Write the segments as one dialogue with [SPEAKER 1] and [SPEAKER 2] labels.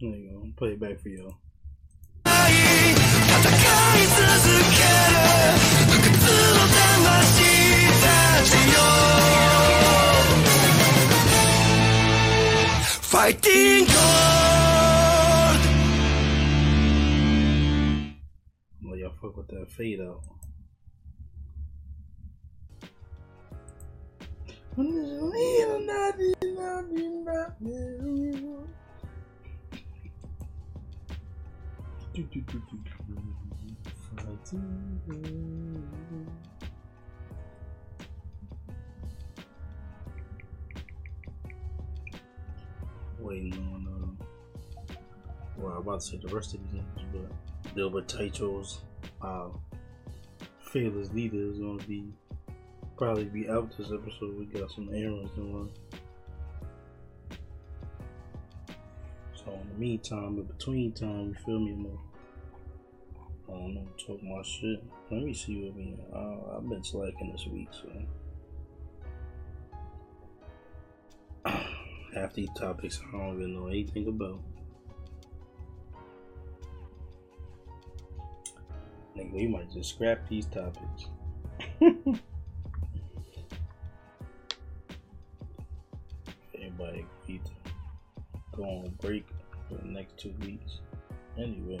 [SPEAKER 1] There you go. Play it back for y'all.
[SPEAKER 2] Fighting Gold!
[SPEAKER 1] Well, y'all fuck with that fade out. Waiting on, uh, well, I'm about to say the rest of these names, but Dilbert Taicho, uh, Fearless Leader is going to be probably be out this episode. We got some errands to run. So in the meantime, in between time, you feel me? I don't know, talk my shit. Let me see what we. Uh, I've been slacking this week, so half these topics I don't even know anything about. Nigga, we might just scrap these topics. Everybody agreed go on break for the next two weeks. Anyway.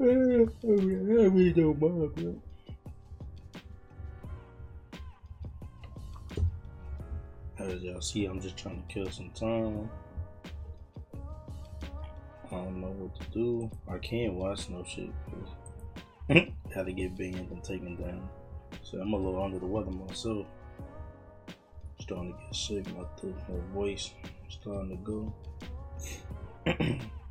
[SPEAKER 1] I really don't mind, bro. As y'all see, I'm just trying to kill some time. I don't know what to do. I can't watch no shit had to get banned and taken down. So I'm a little under the weather myself. Starting to get sick. My, th- my voice starting to go.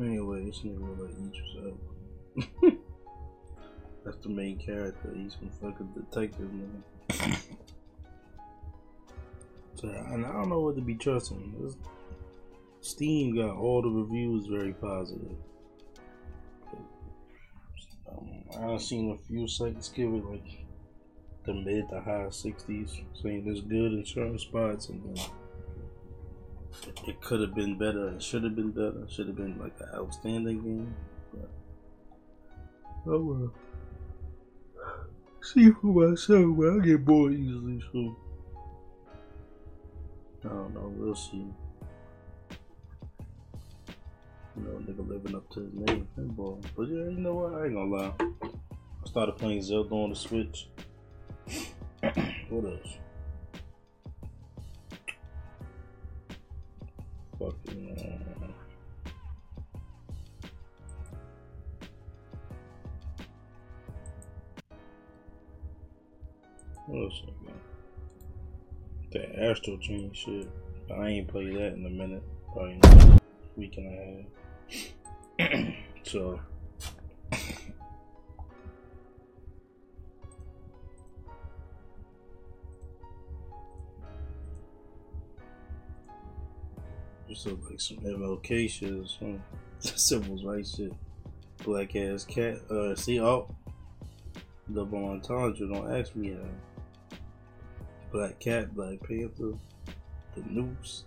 [SPEAKER 1] Anyway, this nigga look like Idris Elba. That's the main character. He's some fucking detective, man. so, and I don't know what to be trusting. This, Steam got all the reviews very positive. Um, I've seen a few sites give it like the mid to high 60s, saying it's good in certain spots, and then it could have been better. It should have been better. Should have been like an outstanding game. But oh well. See for myself, but I get bored easily, so I don't know. We'll see. You know, nigga living up to his name, pinball. But yeah, you know what? I ain't gonna lie. I started playing Zelda on the Switch. what else? That Astral Chain shit. I ain't played that in a minute. Probably another week and a half. so. Just look like some MLK shit or some Civil rights shit. Black ass cat. Uh, see, oh, double entendre. Don't ask me how. Black cat, Black Panther, the noose.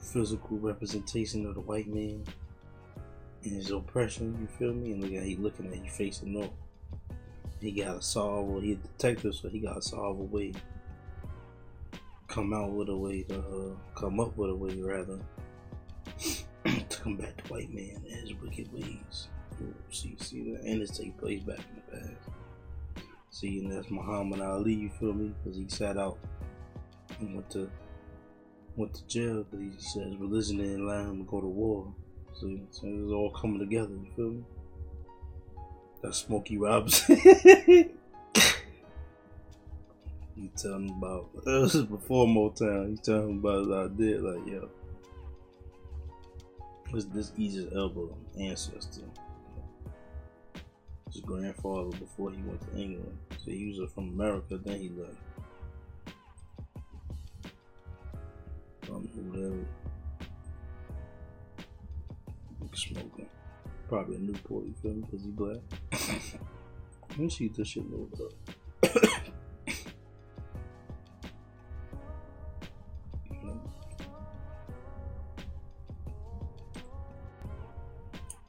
[SPEAKER 1] Physical representation of the white man and his oppression. You feel me? And look how he looking at you facing up. He got to solve. Well, he a detective, so he got to solve a way come out with a way to uh, come up with a way rather to combat the white man and his wicked ways. See, see that, and it's take place back in the past. See, and that's Muhammad Ali. You feel me? Because he sat out and went to went to jail because he says religion didn't allow him to go to war. See, so it's all coming together. You feel me? That's Smokey Robinson. He telling me about this is before Motown. He telling me about his idea, like yo, this this Idris Elba ancestor, his grandfather before he went to England. So he was from America, then he left. Um, whatever. Smoking, probably a Newport. You feel me? Cause he black. Let me see if this shit load up.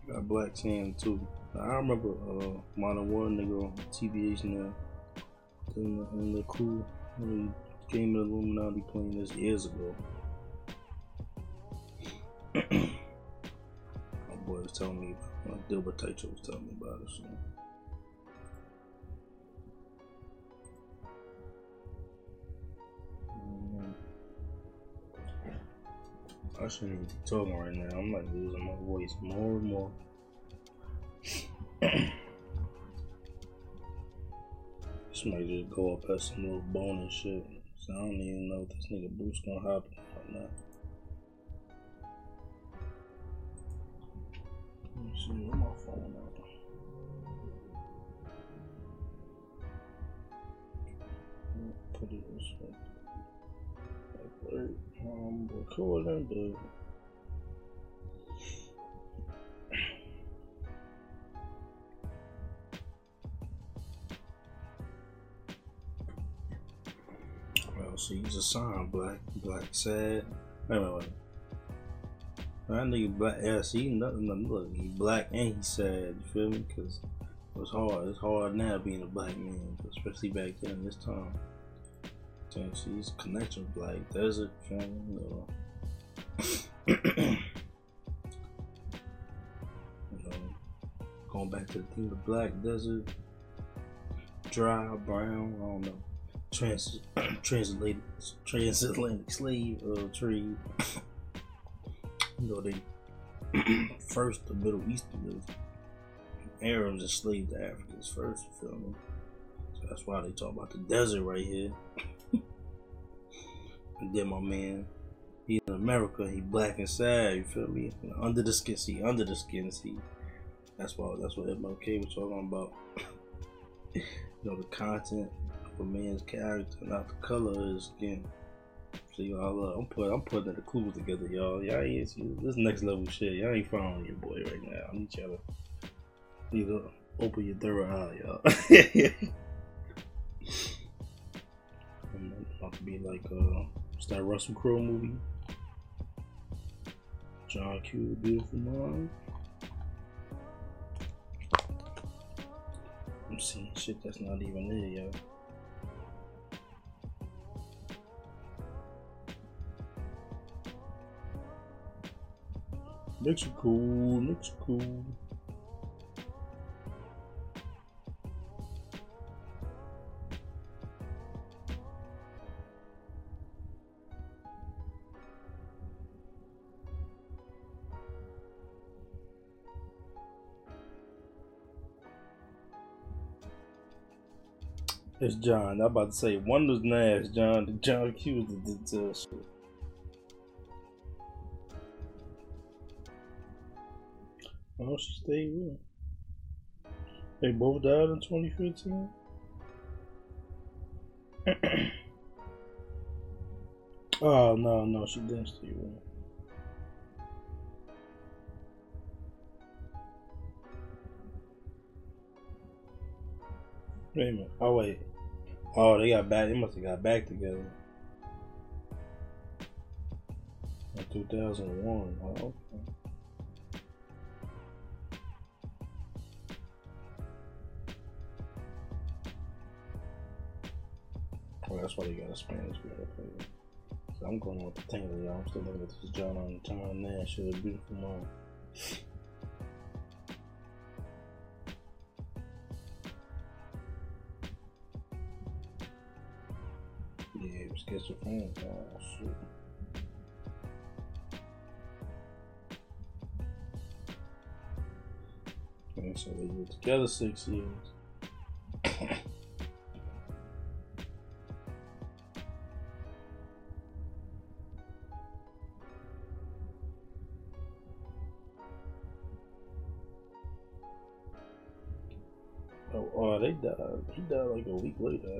[SPEAKER 1] Got Black Sand too. I remember uh, Modern War nigga TBH now. In the, in the crew, when he came to Illuminati playing this years ago. My boy was telling me, uh, Dilbert was telling me about it. So. I shouldn't even be talking right now. I'm like losing my voice more and more. this might just go up as some little bonus shit. So I don't even know if this nigga Bruce gonna hop or not. Let me see where my phone at. Put it this way. Like, wait, um, recording, but. See, he's a sign, black, black, sad. Wait, wait, wait. That nigga black, yeah, see, nothing, nothing, look, he black and he sad, you feel me? Cause it was hard, it's hard now being a black man, especially back then, this time. Damn, see, his connection with black desert? You know. you know, going back to the theme of black desert, dry, brown, I don't know. Trans, translated, transatlantic slave uh, trade. you know, they first the Middle Eastern Arabs enslaved the Africans first, you feel me? So that's why they talk about the desert right here. and then my man, he in America, he black and sad, you feel me? Under the skin, see, under the skin, see. That's why that's what MLK was talking about. you know, the content a man's character, not the color of his skin. See, y'all, uh, I'm putting I'm putting the clues together, y'all. Y'all ain't this next level shit. Y'all ain't following your boy right now. I need y'all to to open your third eye, y'all. I'm about to be like uh, it's that Russell Crowe movie, John Q, Beautiful Mind. I'm seeing shit that's not even there, y'all. Mexico, Mexico. It's cool. It's John. I'm about to say one was Nash, John. John Q was the, the, the Oh, she stayed with him. They both died in 2015. oh no, no, she didn't stay with him. Wait a minute. Oh wait. Oh, they got back. They must have got back together. In 2001. Oh, okay. Why they got a Spanish I'm going with the Taylor, y'all. I'm still looking at this John on Tom Nash. She's a beautiful mom. Yeah, it was schizophrenic. Oh, shit. And so they were together six years.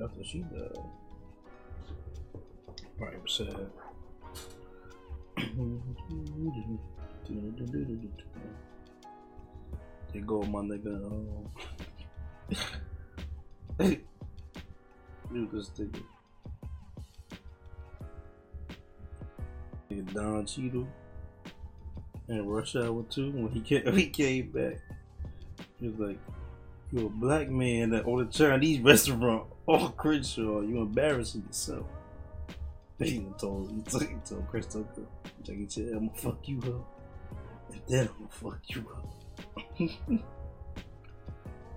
[SPEAKER 1] After she died. Right, sad. There go my nigga. Um, Dude, this nigga. Don Cheadle and Rush Hour 2 when he came, when he came back. He was like, You're a black man that on a Chinese restaurant. Oh, Crenshaw, you embarrassing yourself. They even told, he told, he told Chris Tucker, Jackie said, I'm gonna fuck you up. And then I'm gonna fuck you up.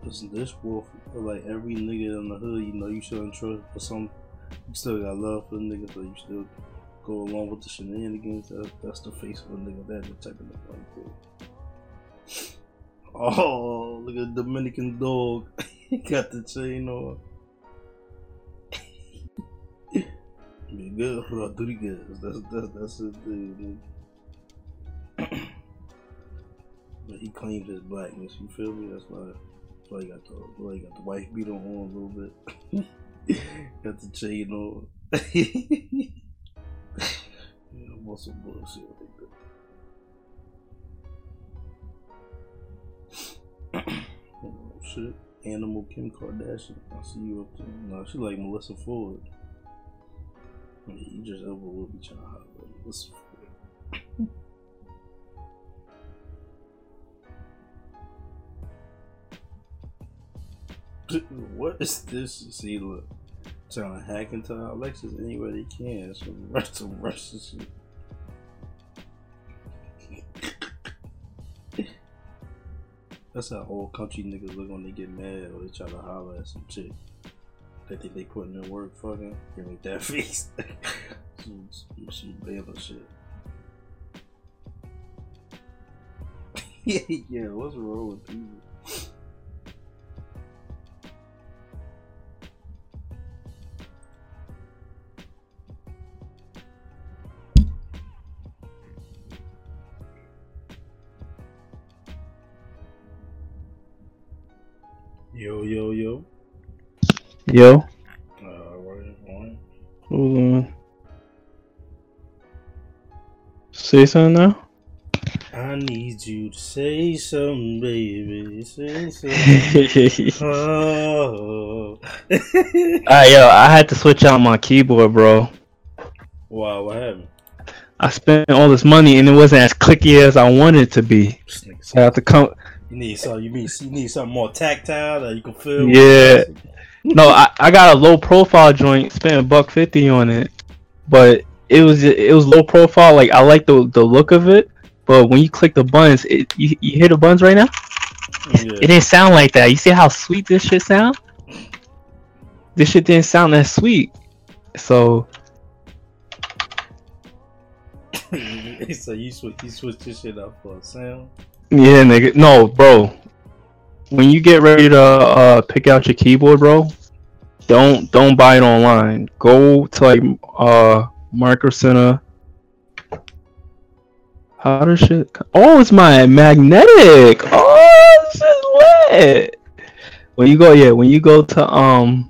[SPEAKER 1] Listen, this wolf, like every nigga in the hood, you know, you shouldn't trust for some. You still got love for the nigga, but you still go along with the shenanigans. That, that's the face of a nigga. That's the type of nigga. Oh, look at the Dominican dog. he got the chain on. Miguel Rodriguez. That's that's that's his dude. but he claims his blackness. You feel me? That's why. That's why he got the. Why he got the wife beat on a little bit. got the chain on. yeah, muscle bullshit. Shit. Animal Kim Kardashian. I see you up there. No, she like Melissa Ford. I mean, you just overlooked each other. Melissa Ford. what is this? See, look, trying to hack into Alexis any way they can. Some rest, some Russian shit. That's how old country niggas look when they get mad or they try to holler at some chick. They think they putting in work, fucking. Give me that face. some, some, some Baylor shit. yeah, yeah, what's wrong with people? Yo, Uh, what is one?
[SPEAKER 3] hold on. Say something now.
[SPEAKER 1] I need you to say something, baby. Say something. Oh.
[SPEAKER 3] Ah, yo, I had to switch out my keyboard, bro.
[SPEAKER 1] wow, what happened?
[SPEAKER 3] I spent all this money and it wasn't as clicky as I wanted it to be. I have to come.
[SPEAKER 1] You need something. You mean you need something more tactile that you can feel.
[SPEAKER 3] Yeah. No, I, I got a low profile joint. Spent a buck fifty on it, but it was it was low profile. Like I like the the look of it, but when you click the buttons, it, you you hear the buttons right now? It didn't sound like that. You see how sweet this shit sound? This shit didn't sound that sweet. So
[SPEAKER 1] so you switch you switch this shit up for a sound.
[SPEAKER 3] yeah, nigga. No, bro. When you get ready to uh, pick out your keyboard, bro, don't don't buy it online. Go to like uh Micro Center. How does shit? Oh, it's my magnetic. Oh, this is lit. When you go, yeah, when you go to um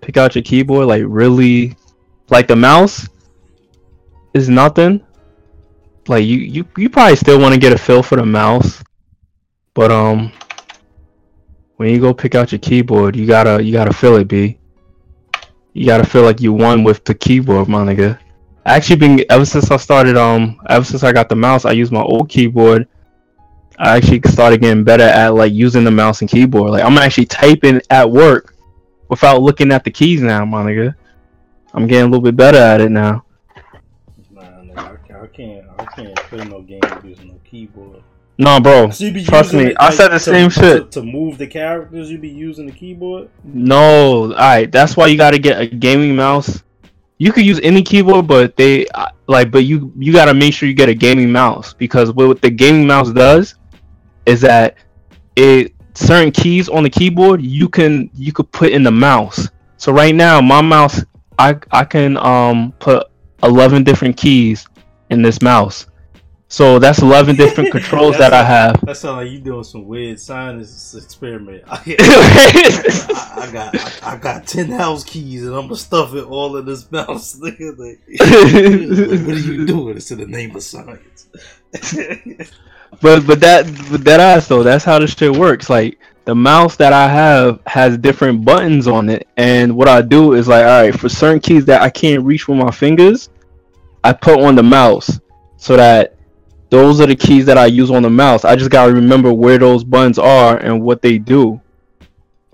[SPEAKER 3] pick out your keyboard, like really, like the mouse is nothing. Like you, you, you probably still want to get a feel for the mouse, but um, when you go pick out your keyboard, you gotta you gotta feel it, b. You gotta feel like you won with the keyboard, my nigga. Actually been ever since I started um ever since I got the mouse, I use my old keyboard. I actually started getting better at like using the mouse and keyboard. Like I'm actually typing at work without looking at the keys now, my nigga. I'm getting a little bit better at it now.
[SPEAKER 1] Nah, I, can't- I can't. Play no games using no keyboard.
[SPEAKER 3] No, bro.
[SPEAKER 1] So
[SPEAKER 3] Trust me,
[SPEAKER 1] it,
[SPEAKER 3] I said the
[SPEAKER 1] to-
[SPEAKER 3] same shit.
[SPEAKER 1] To, move the characters. You be using the keyboard.
[SPEAKER 3] No, alright. That's why you gotta get a gaming mouse. You could use any keyboard, but they like, but you you gotta make sure you get a gaming mouse because what the gaming mouse does is that it certain keys on the keyboard you can you could put in the mouse. So right now, my mouse, I I can um put eleven different keys in this mouse. So that's eleven different controls that I have.
[SPEAKER 1] That sounds like you doing some weird science experiment. I, I, I got I, I got ten house keys and I'm gonna stuff it all in this mouse. Like, what are you doing? It's in the name of science.
[SPEAKER 3] But but that but that ass though, that's how this shit works. Like the mouse that I have has different buttons on it, and what I do is like, all right, for certain keys that I can't reach with my fingers, I put on the mouse so that those are the keys that I use on the mouse. I just gotta remember where those buttons are and what they do.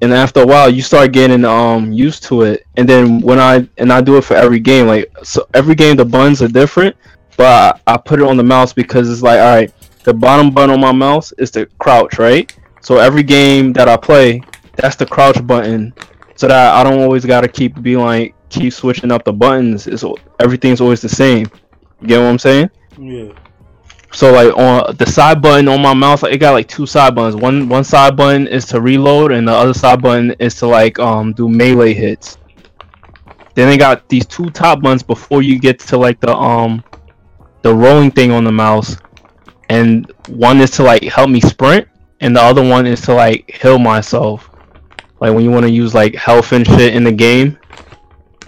[SPEAKER 3] And after a while, you start getting um used to it. And then when I and I do it for every game, like so every game the buttons are different, but I, I put it on the mouse because it's like, all right, the bottom button on my mouse is the crouch, right? So every game that I play, that's the crouch button, so that I don't always gotta keep being like keep switching up the buttons. It's everything's always the same. You get what I'm saying?
[SPEAKER 1] Yeah.
[SPEAKER 3] So like on the side button on my mouse, like, it got like two side buttons. One one side button is to reload, and the other side button is to like um do melee hits. Then they got these two top buttons before you get to like the um the rolling thing on the mouse, and one is to like help me sprint, and the other one is to like heal myself, like when you want to use like health and shit in the game.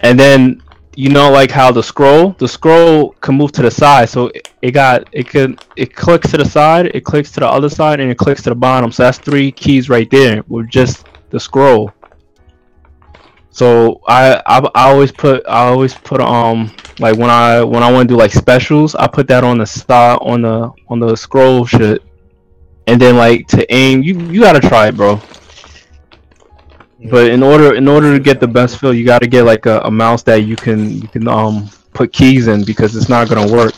[SPEAKER 3] And then you know like how the scroll the scroll can move to the side. So it, it got it can it clicks to the side it clicks to the other side and it clicks to the bottom. So that's three keys right there with just the scroll. So I, I i always put i always put um like when i when i want to do like specials i put that on the side on the on the scroll shit. And then like to aim you you gotta try it bro but in order in order to get the best feel, you got to get like a, a mouse that you can you can um put keys in because it's not gonna work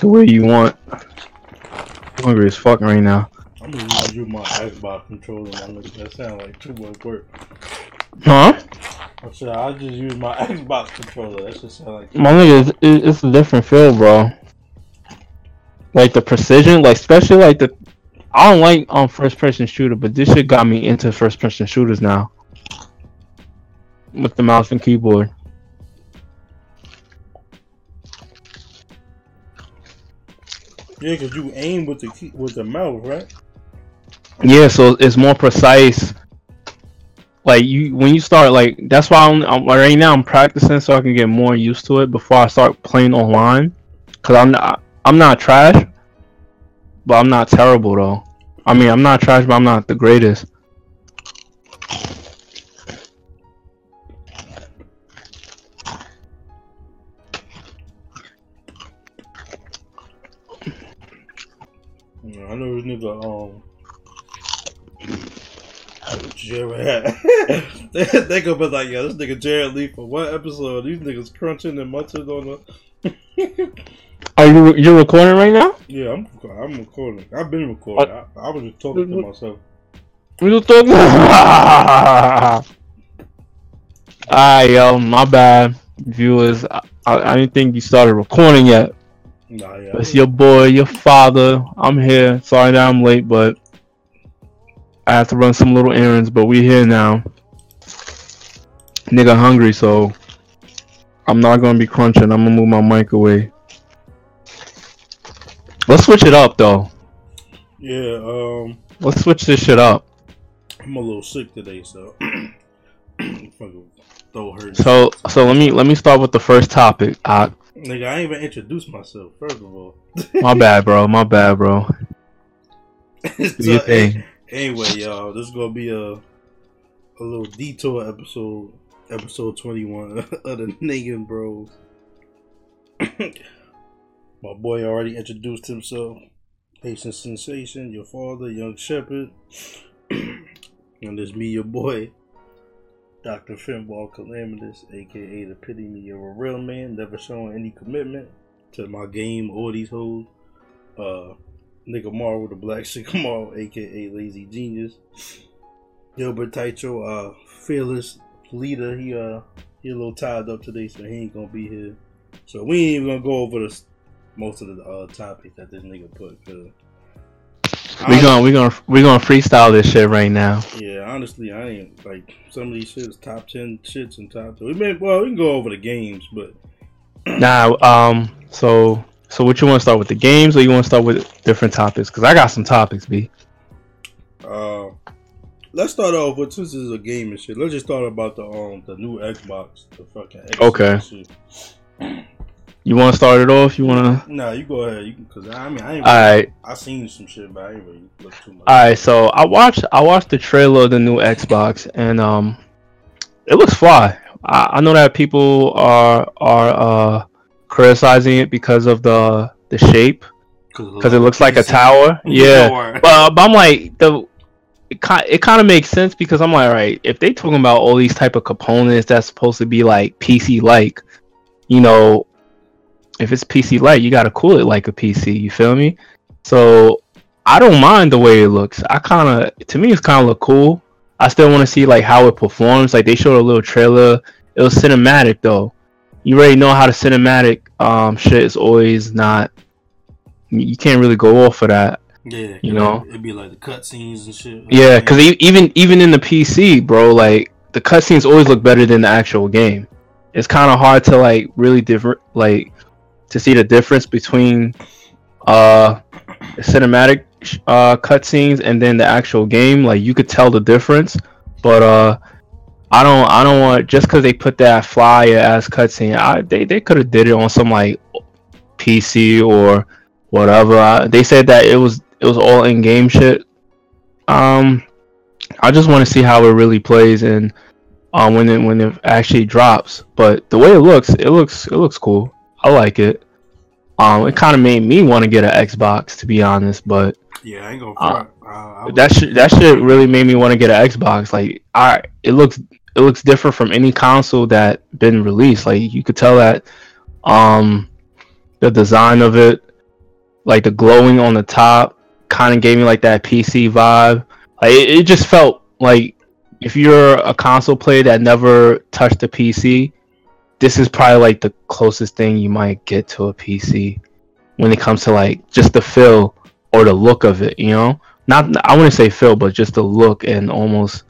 [SPEAKER 3] the way you want. I'm hungry as fuck right now.
[SPEAKER 1] I'm gonna use my Xbox controller. That sound like too much work.
[SPEAKER 3] Huh?
[SPEAKER 1] I said I just use my Xbox controller. That just sound like
[SPEAKER 3] My nigga, it's, it's a different feel, bro. Like the precision, like especially like the I don't like um first person shooter, but this shit got me into first person shooters now. With the mouse and keyboard.
[SPEAKER 1] yeah, cause you aim with the key, with the mouse, right?
[SPEAKER 3] Yeah, so it's more precise. Like you, when you start, like that's why I'm, I'm right now I'm practicing so I can get more used to it before I start playing online. Cause I'm not, I'm not trash, but I'm not terrible though. I mean, I'm not trash, but I'm not the greatest.
[SPEAKER 1] Yeah, I know this nigga. Um, Jared. they gonna be like, yo, this nigga Jared Lee for what episode? These niggas crunching and munching on the.
[SPEAKER 3] Are you you recording right now?
[SPEAKER 1] Yeah, I'm I'm recording. I've been uh, recording. I, I was just talking to myself.
[SPEAKER 3] We just talking. Alright, yo, my bad, viewers. I, I, I didn't think you started recording yet.
[SPEAKER 1] Nah, yeah.
[SPEAKER 3] It's your boy, your father. I'm here. Sorry that I'm late, but I have to run some little errands. But we here now. Nigga hungry, so I'm not gonna be crunching. I'm gonna move my mic away. Let's switch it up though.
[SPEAKER 1] Yeah, um,
[SPEAKER 3] Let's switch this shit up.
[SPEAKER 1] I'm a little sick today, so fucking throat hurting.
[SPEAKER 3] So so let me let me start with the first topic. Uh,
[SPEAKER 1] nigga, I ain't even introduced myself. First of all,
[SPEAKER 3] my bad, bro. My bad, bro.
[SPEAKER 1] So,
[SPEAKER 3] thing.
[SPEAKER 1] Anyway, y'all, this is gonna be a a little detour episode, episode twenty one of the Ningen Bros. My boy already introduced himself. Haitian Sensation, your father, Young Shepherd. and it's me, your boy, Dr. Finball Calamitous, aka the epitome of a real man, never showing any commitment to my game or these hoes. Uh, Nigga Marvel, the Black Sycamore, aka Lazy Genius. Dilbert Taicho, uh, fearless leader. He uh, he a little tied up today, so he ain't gonna be here. So we ain't even gonna go over the most of the uh, topics that this nigga put. Cause
[SPEAKER 3] We gonna we gonna we gonna freestyle this shit right now.
[SPEAKER 1] Yeah, honestly, I ain't like some of these shits, top ten shits and top two. We may well we can go over the games, but
[SPEAKER 3] Now, um, so so what you want to start with the games, or you want to start with different topics? Cause I got some topics, b.
[SPEAKER 1] uh, let's start off with since this is a game and shit. Let's just start about the um the new Xbox, the fucking X
[SPEAKER 3] Okay. You want to start it off? You want to?
[SPEAKER 1] No, you go ahead. You because I mean I ain't.
[SPEAKER 3] All right.
[SPEAKER 1] I seen some shit, but I ain't really look too much.
[SPEAKER 3] All right, so I watched I watched the trailer of the new Xbox, and um, it looks fly. I, I know that people are are uh criticizing it because of the the shape, because it looks like a tower. Yeah, but, but I'm like the it kind it kind of makes sense because I'm like, all right, if they talking about all these type of components that's supposed to be like PC like, you know, if it's PC light, you gotta cool it like a PC. You feel me? So I don't mind the way it looks. I kind of to me it's kind of look cool. I still want to see like how it performs. Like they showed a little trailer. It was cinematic though. You already know how the cinematic um shit is always not. You can't really go off of that.
[SPEAKER 1] yeah,
[SPEAKER 3] you know?
[SPEAKER 1] it'd be like the cutscenes and shit.
[SPEAKER 3] Yeah, because even even in the PC, bro, like the cutscenes always look better than the actual game. It's kind of hard to like really different, like to see the difference between uh cinematic uh cutscenes and then the actual game. Like you could tell the difference, but uh. I don't. I don't want just because they put that flyer as cutscene. I they they could have did it on some like PC or whatever. I, they said that it was it was all in game shit. Um, I just want to see how it really plays and um when it when it actually drops. But the way it looks, it looks it looks cool. I like it. Um, it kind of made me want to get an Xbox to be honest, but
[SPEAKER 1] Yeah, I ain't gonna
[SPEAKER 3] Uh.
[SPEAKER 1] Uh,
[SPEAKER 3] that shit that shit really made me want to get an Xbox. Like, I it looks it looks different from any console that been released. Like you could tell that um the design of it, like the glowing on the top, kind of gave me like that PC vibe. Like it, it just felt like if you're a console player that never touched a PC, this is probably like the closest thing you might get to a PC when it comes to like just the feel or the look of it. You know not I wouldn't say feel, but just the look and almost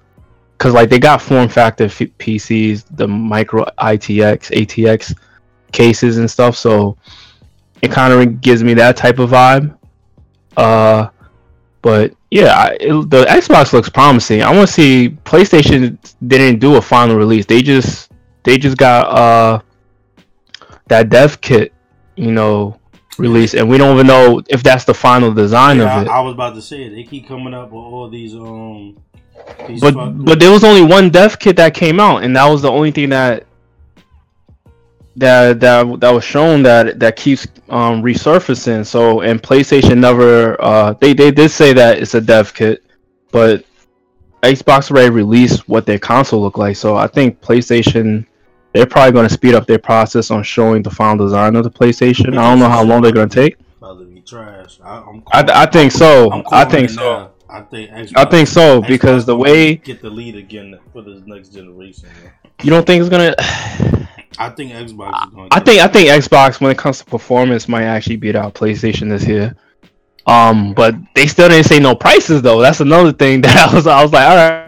[SPEAKER 3] because like they got form factor f- PCs, the micro ITX, ATX cases and stuff, so it kind of gives me that type of vibe. Uh, but yeah, I, it, the Xbox looks promising. I want to see PlayStation didn't do a final release. They just they just got uh that dev kit, you know, released, and we don't even know if that's the final design
[SPEAKER 1] Yeah,
[SPEAKER 3] of it.
[SPEAKER 1] I, I was about to say it. They keep coming up with all these um. These
[SPEAKER 3] but
[SPEAKER 1] fuck-
[SPEAKER 3] but there was only one dev kit that came out, and that was the only thing that that that that was shown that that keeps um resurfacing. So and PlayStation never uh they they did say that it's a dev kit, but Xbox already released what their console looked like. So I think PlayStation they're probably going to speed up their process on showing the final design of the PlayStation. I don't know how long they're going to take.
[SPEAKER 1] to be trash. I, I'm
[SPEAKER 3] I, I think so. I think so.
[SPEAKER 1] now. I think Xbox,
[SPEAKER 3] I think so
[SPEAKER 1] Xbox
[SPEAKER 3] because the way
[SPEAKER 1] get the lead again for this next generation. man.
[SPEAKER 3] you don't think it's gonna.
[SPEAKER 1] I think Xbox is going.
[SPEAKER 3] I think I think Xbox when it comes to performance might actually beat out PlayStation this year. Um, but they still didn't say no prices though. That's another thing that I was I was like, all right,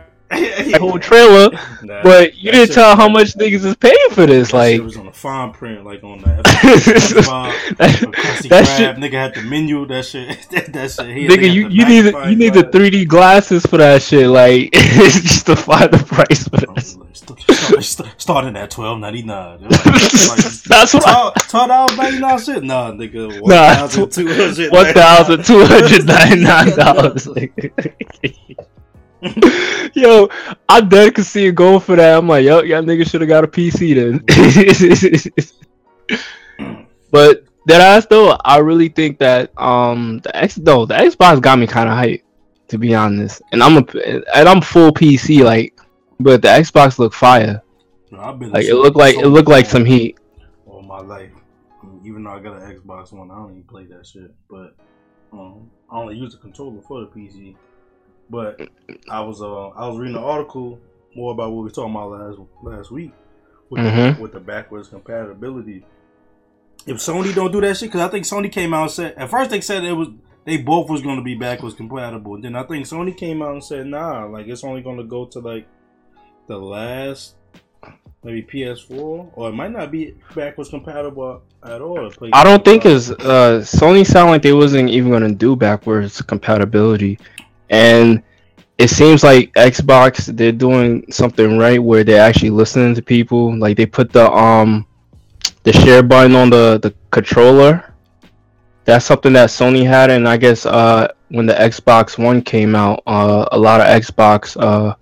[SPEAKER 3] whole trailer,
[SPEAKER 1] Nah,
[SPEAKER 3] but you didn't tell how much niggas is paying for this.
[SPEAKER 1] That
[SPEAKER 3] Like
[SPEAKER 1] it was on the fine print, like on the
[SPEAKER 3] that, that shit,
[SPEAKER 1] nigga had the menu. That shit. that, that shit. Here,
[SPEAKER 3] nigga, you, you need the, you need the 3D glasses for that shit. Like it's just to find the price for this.
[SPEAKER 1] Start- start- Starting at twelve ninety nine.
[SPEAKER 3] That's what I.
[SPEAKER 1] Twelve dollars ninety nine shit. Nah, nigga. One
[SPEAKER 3] Nah,
[SPEAKER 1] thousand two hundred.
[SPEAKER 3] One thousand two hundred ninety nine dollars. Yo, I dead could see it going for that. I'm like, yo, y'all niggas should have got a PC then. but that ass though, I really think that um the X though the Xbox got me kind of hyped to be honest, and I'm a and I'm full PC like, but the Xbox looked fire.
[SPEAKER 1] Been
[SPEAKER 3] Like it looked like
[SPEAKER 1] so
[SPEAKER 3] it looked like some heat.
[SPEAKER 1] all my life. I mean, even though I got an Xbox One, I don't even play that shit. But um, I only use the controller for the PC. But I was uh I was reading an article more about what we were talking about last last week with,
[SPEAKER 3] Mhm.
[SPEAKER 1] the, with the backwards compatibility. If Sony don't do that shit, because I think Sony came out and said at first they said it was they both was going to be backwards compatible. Then I think Sony came out and said nah, like it's only going to go to like the last maybe PS4 or it might not be backwards compatible at all.
[SPEAKER 3] I don't think it's uh Sony sound like they wasn't even gonna do backwards compatibility, and it seems like Xbox they're doing something right where they're actually listening to people. Like they put the um the share button on the the controller. That's something that Sony had, and I guess uh, when the Xbox One came out, uh, a lot of Xbox uh,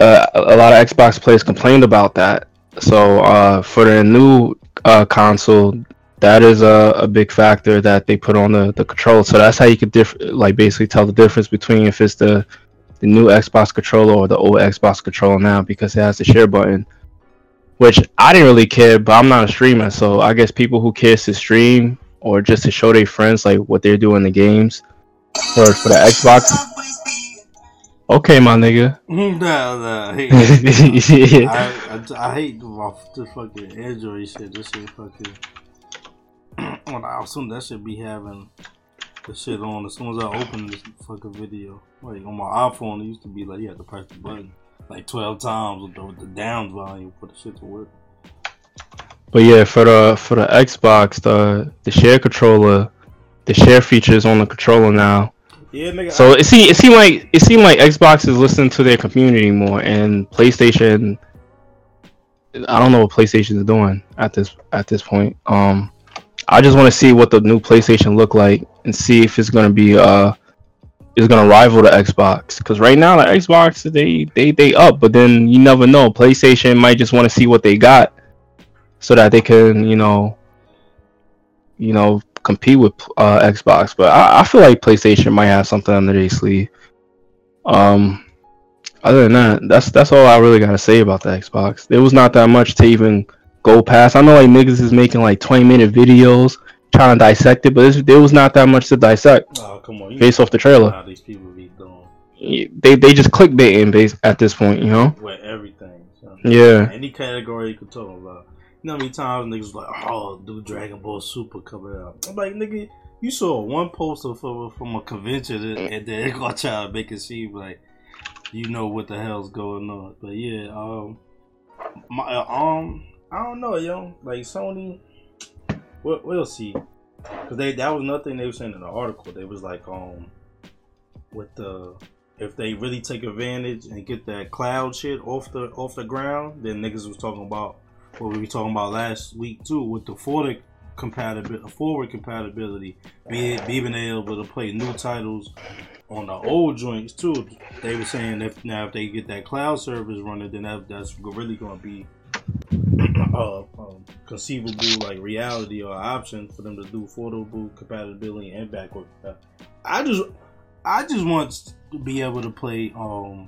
[SPEAKER 3] uh, a lot of Xbox players complained about that. So uh, for the new uh, console, that is a, a big factor that they put on the, the controller. So that's how you could diff- like basically tell the difference between if it's the the new Xbox controller or the old Xbox controller now because it has the share button. Which I didn't really care, but I'm not a streamer, so I guess people who cares to stream or just to show their friends like what they're doing in the games for for the Xbox. Okay, my nigga.
[SPEAKER 1] no, no, I hate, I, I, I hate the, the fucking Android shit. This shit fucking. when I assume that should be having the shit on as soon as I open this fucking video. Like on my iPhone, it used to be like you had to press the button like twelve times with the, with the down volume for the shit to work.
[SPEAKER 3] But yeah, for the for the Xbox, the the share controller, the share feature is on the controller now.
[SPEAKER 1] Yeah, nigga.
[SPEAKER 3] So
[SPEAKER 1] I,
[SPEAKER 3] it seemed it seemed like it seemed like Xbox is listening to their community more, and PlayStation. I don't know what PlayStation is doing at this at this point. Um, I just want to see what the new PlayStation look like and see if it's gonna be uh is gonna rival the Xbox. Because right now the Xbox they they they up, but then you never know. PlayStation might just want to see what they got, so that they can you know you know compete with uh, Xbox. But I, I feel like PlayStation might have something under their sleeve. Um, other than that, that's that's all I really gotta say about the Xbox. There was not that much to even go past. I know like niggas is making like 20 minute videos trying to dissect it, but there was not that much to dissect
[SPEAKER 1] oh come on, you
[SPEAKER 3] based off the trailer.
[SPEAKER 1] These people be doing
[SPEAKER 3] They they just clickbaiting based at this point, you know?
[SPEAKER 1] with everything. So.
[SPEAKER 3] Yeah.
[SPEAKER 1] Any category you could talk about. You know how many times niggas like, oh, do Dragon Ball Super coming out? I'm like, nigga, you saw one poster from from a convention and, and then they gonna try to make it seem like you know what the hell's going on. But yeah, um, my uh, um, I don't know, yo. Like Sony, we'll, we'll see. Cause they that was nothing they were saying in the article. They was like, um, with the if they really take advantage and get that cloud shit off the off the ground, then niggas was talking about what we were talking about last week too with the forward compatibility, forward compatibility, be being able to play new titles on the old joints too. They were saying if now if they get that cloud service running, then that, that's really to be uh, um, conceivable like reality or option for them to do forward compatibility and backward. I just I just want to be able to play um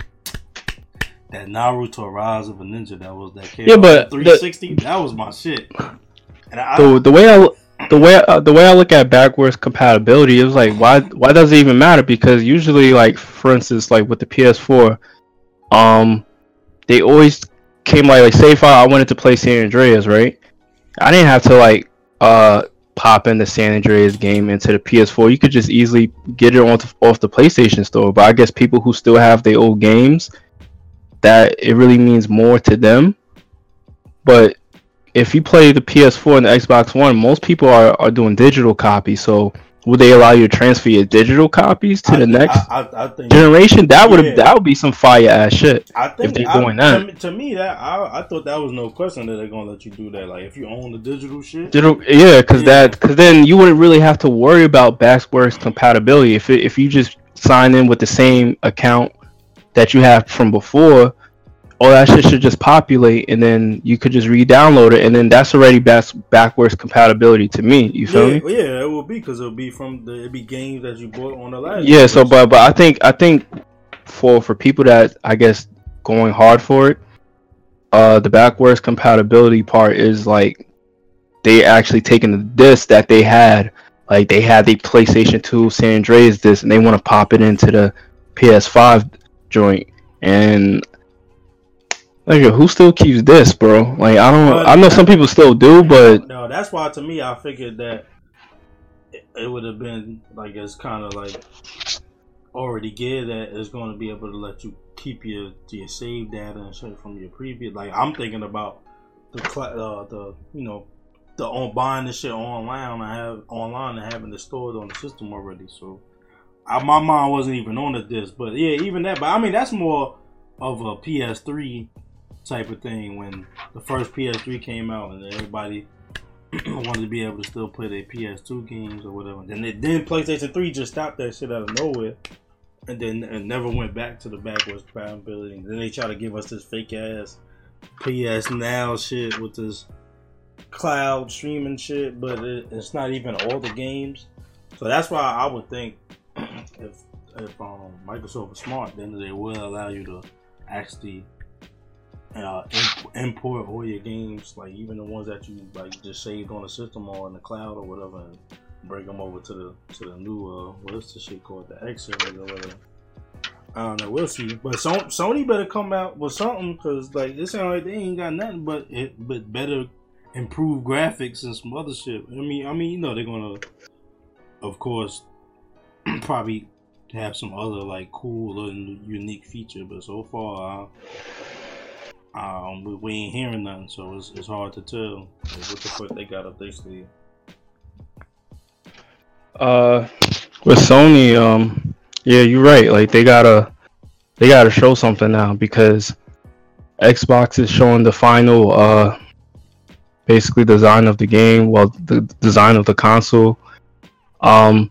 [SPEAKER 1] that Naruto Rise of a Ninja that was that came
[SPEAKER 3] Yeah, but
[SPEAKER 1] on 360 that was my shit. And I,
[SPEAKER 3] The the way I the way uh, the way I look at backwards compatibility is like why why does it even matter? Because usually like for instance like with the PS4, um, they always came like like say if I, I wanted to play San Andreas, right? I didn't have to like uh pop in the San Andreas game into the PS4. You could just easily get it off off the PlayStation Store. But I guess people who still have their old games, that it really means more to them. But if you play the PS4 and the Xbox One, most people are, are doing digital copies. So would they allow you to transfer your digital copies to
[SPEAKER 1] I-
[SPEAKER 3] the next
[SPEAKER 1] I, I, think
[SPEAKER 3] generation? That would
[SPEAKER 1] Yeah.
[SPEAKER 3] that would be some fire ass shit.
[SPEAKER 1] I think
[SPEAKER 3] they're
[SPEAKER 1] I-
[SPEAKER 3] doing
[SPEAKER 1] to
[SPEAKER 3] that.
[SPEAKER 1] me- To, me, that I, I thought that was no question that they're gonna let you do that. Like if you own the digital shit,
[SPEAKER 3] Digital, yeah, because
[SPEAKER 1] Yeah.
[SPEAKER 3] that because then you wouldn't really have to worry about backwards compatibility if it, if you just sign in with the same account that you have from before. All that shit should just populate, and then you could just re-download it, and then that's already back, backwards compatibility to me. You feel
[SPEAKER 1] yeah,
[SPEAKER 3] me?
[SPEAKER 1] yeah, it will be because it'll be from the it be games that you bought on the last.
[SPEAKER 3] Yeah. So, but but I think I think for for people that I guess going hard for it, uh, the backwards compatibility part is like they actually taking the disc that they had, like they had the PlayStation 2 San Andreas disc, and they want to pop it into the PS5 joint. And like, who still keeps this, bro? Like, I don't.
[SPEAKER 1] But-
[SPEAKER 3] I know some people still do, but
[SPEAKER 1] no, that's why to me I figured that it, it would have been like it's kind of like already geared that it's going to be able to let you keep your your save data and shit from your previous. Like I'm thinking about the uh, the you know the on buying this shit online. I have online and having it stored on the system already. So I, my mind wasn't even on the disc, but yeah, even that. But I mean that's more of a PS3 type of thing when the first PS3 came out and everybody wanted to be able to still play their PS2 games or whatever. Then they, then PlayStation 3 just stopped that shit out of nowhere. And then and never went back to the backwards compatibility. Then they try to give us this fake ass PS Now shit with this cloud streaming shit, but it, it's not even all the games. So that's why I would think if if um, Microsoft was smart, then they will allow you to actually uh, imp- import all your games, like even the ones that you like just saved on the system or in the cloud or whatever, and bring them over to the to the new uh, what's the shit called the X or whatever. I don't know. We'll see. But so, Sony better come out with something because like this sounds like they ain't got nothing but it, but better improved graphics and some other shit. I mean, I mean, you know, they're gonna, of course, probably have some other like cool and unique feature. But so far, um, we, we ain't hearing nothing, so it's, it's hard to tell like, what the fuck they got up their sleeve.
[SPEAKER 3] Uh, with Sony, um, yeah, you're right. Like they gotta, they gotta show something now because Xbox is showing the final, uh, basically design of the game. Well, the design of the console. Um,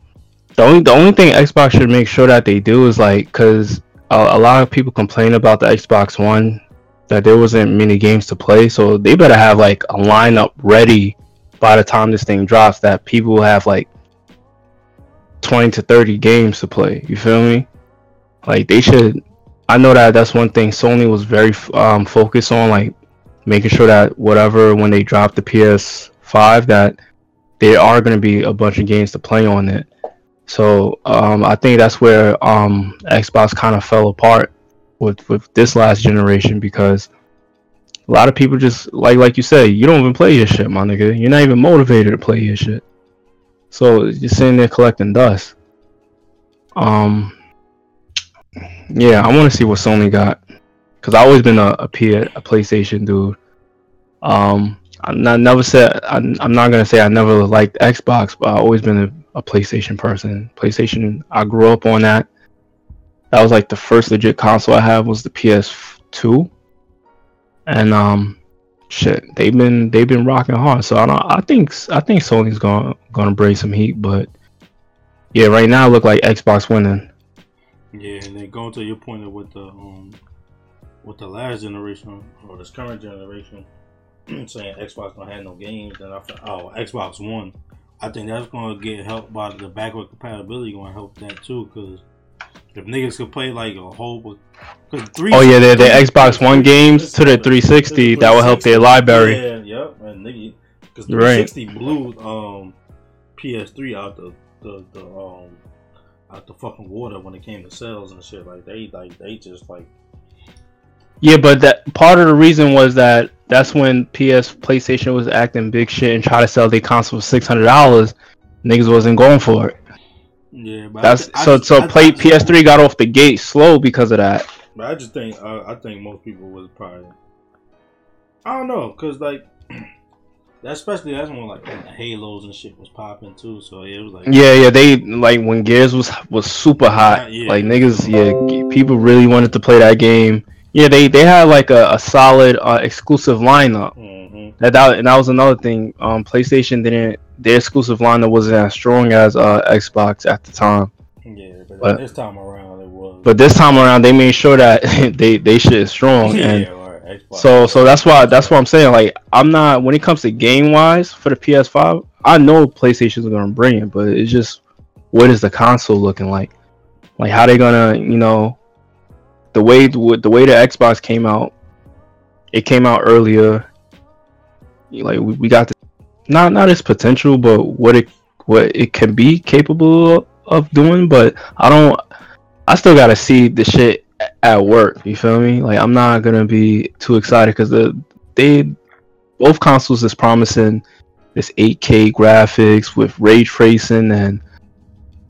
[SPEAKER 3] the only the only thing Xbox should make sure that they do is like, cause a, a lot of people complain about the Xbox One that there wasn't many games to play, so they better have like a lineup ready by the time this thing drops that people have like 20 to 30 games to play. You feel me? Like they should. I know that that's one thing Sony was very um, focused on, like making sure that whatever when they drop the PS5, that there are going to be a bunch of games to play on it. So um, I think that's where um, Xbox kind of fell apart with with this last generation because a lot of people just like like you say, you don't even play your shit, my nigga. You're not even motivated to play your shit. So you're sitting there collecting dust. Um, yeah, I want to see what Sony got because I've always been a, a, P, a PlayStation dude. Um, I never said I, I'm not gonna say I never liked Xbox, but I've always been a, a PlayStation person. PlayStation, I grew up on that. That was like the first legit console I had was the PS2, and um, shit, they've been they've been rocking hard. So I don't. I think I think Sony's gonna gonna bring some heat, but yeah, right now it look like Xbox winning.
[SPEAKER 1] Yeah, and then going to your point of with the um with the last generation or this current generation saying Xbox don't have no games, then I oh Xbox One. I think that's gonna get helped by the backward compatibility. Going to help that too, because if niggas could play like a whole,
[SPEAKER 3] three. Oh yeah, the, the Xbox One games to the 360, that will help their library.
[SPEAKER 1] Yeah, yep, and nigga, because 360 right. blew um PS3 out the the, the um out the fucking water when it came to sales and shit. Like they like they just like.
[SPEAKER 3] Yeah, but that part of the reason was that that's when PS PlayStation was acting big shit and try to sell their console for six hundred dollars. Niggas wasn't going for it.
[SPEAKER 1] Yeah, but
[SPEAKER 3] that's I, so. I, so I, play PS3 got off the gate slow because of that.
[SPEAKER 1] But I just think uh, I think most people was probably I don't know because like especially that's when like the Halos and shit was popping too. So yeah, it was like
[SPEAKER 3] yeah, yeah. They like when Gears was was super hot. Yeah, like niggas, yeah, people really wanted to play that game. Yeah, they they had like a, a solid uh, exclusive lineup. Mm-hmm. That, that and that was another thing. Um, PlayStation didn't their exclusive lineup wasn't as strong as uh, Xbox at the time.
[SPEAKER 1] Yeah, but, but, this time around it was.
[SPEAKER 3] But this time around they made sure that they they shit is strong yeah, and. Right. So so that's why that's what I'm saying. Like I'm not when it comes to game wise for the PS5, I know PlayStation's gonna bring it, but it's just what is the console looking like? Like how they gonna you know the way the way the Xbox came out, it came out earlier. Like we, we got the not not its potential, but what it what it can be capable of doing. But I don't. I still gotta see the shit at work. You feel me? Like I'm not gonna be too excited because the they both consoles is promising this 8K graphics with ray tracing and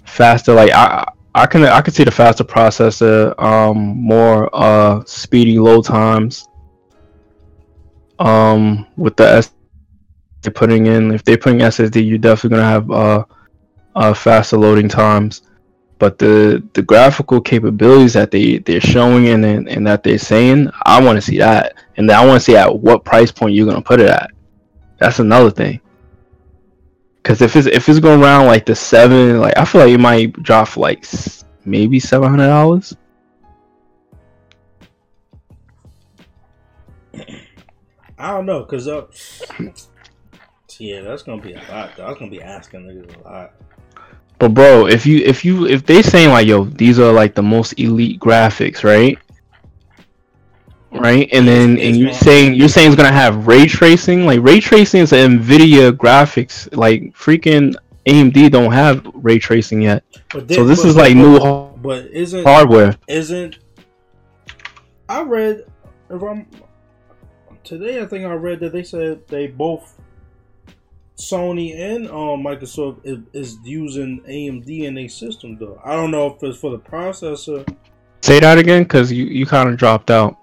[SPEAKER 3] faster. Like I I can I can see the faster processor, um, more uh speedy load times. Um, with the S they're putting in. If they're putting SSD, you're definitely gonna have uh, uh faster loading times. but the the graphical capabilities that they they're showing and and, that they're saying, I want to see that, and I want to see at what price point you're gonna put it at. That's another thing. Cause if it's if it's going around like the seven, like I feel like it might drop like maybe seven hundred dollars.
[SPEAKER 1] I don't know, cause uh, yeah, that's gonna be a lot. Though. That's gonna be asking niggas a lot.
[SPEAKER 3] But bro, if you if you if they saying like yo, these are like the most elite graphics, right? Right, and then and you're saying you're saying it's gonna have ray tracing. Like ray tracing is an Nvidia graphics. Like freaking AMD don't have ray tracing yet.
[SPEAKER 1] But
[SPEAKER 3] So this
[SPEAKER 1] but-
[SPEAKER 3] is like
[SPEAKER 1] but-
[SPEAKER 3] new ha-
[SPEAKER 1] But isn't
[SPEAKER 3] hardware.
[SPEAKER 1] isn't I read if I'm today I think I read that they said they both Sony and um, Microsoft is, is using AMD in their system though. I don't know if it's for the processor.
[SPEAKER 3] Say that again, cause you you kind of dropped out.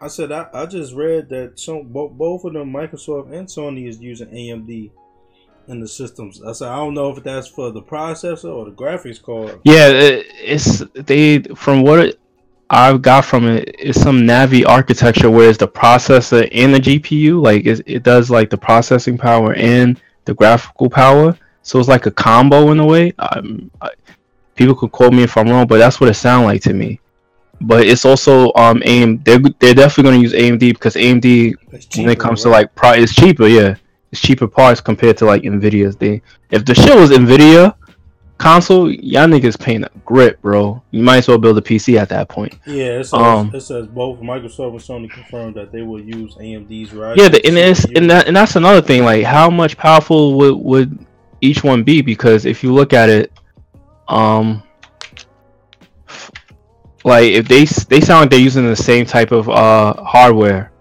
[SPEAKER 1] I said I, I just read that so both both of them Microsoft and Sony is using AMD in the systems. I said I don't know if that's for the processor or the graphics card.
[SPEAKER 3] Yeah, it, it's they from what it, I got from it is some Navi architecture where it's the processor and the GPU. Like it, it does like the processing power and the graphical power. So it's like a combo in a way. Um, I, people could quote me if I'm wrong, but that's what it sounds like to me. But it's also um AMD. They're they're definitely going to use AMD because AMD
[SPEAKER 1] It's
[SPEAKER 3] when it
[SPEAKER 1] cheaper,
[SPEAKER 3] comes to like price, it's cheaper. Yeah, it's cheaper parts compared to like Nvidia's. They if the shit was Nvidia console, y'all niggas paying a grip, bro. You might as well build a PC at that point.
[SPEAKER 1] Yeah, it says,
[SPEAKER 3] Um,
[SPEAKER 1] it says both Microsoft and Sony confirmed that they will use AMD's Ryzen.
[SPEAKER 3] Yeah, the, and it's and that and that's another thing. Like, how much powerful would would each one be? Because if you look at it, um, like if they they sound like they're using the same type of uh hardware,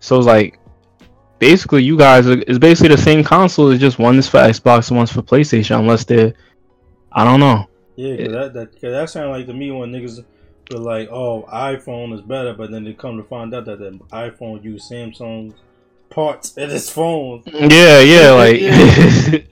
[SPEAKER 3] so it's like basically you guys are, it's basically the same console. It's just one is for Xbox and one's for PlayStation, unless they're I don't know.
[SPEAKER 1] Yeah, cause that that cause that sounded like to me when niggas were like, "Oh, iPhone is better," but then they come to find out that the iPhone use Samsung parts in its phone.
[SPEAKER 3] Yeah, yeah, like
[SPEAKER 1] Yeah.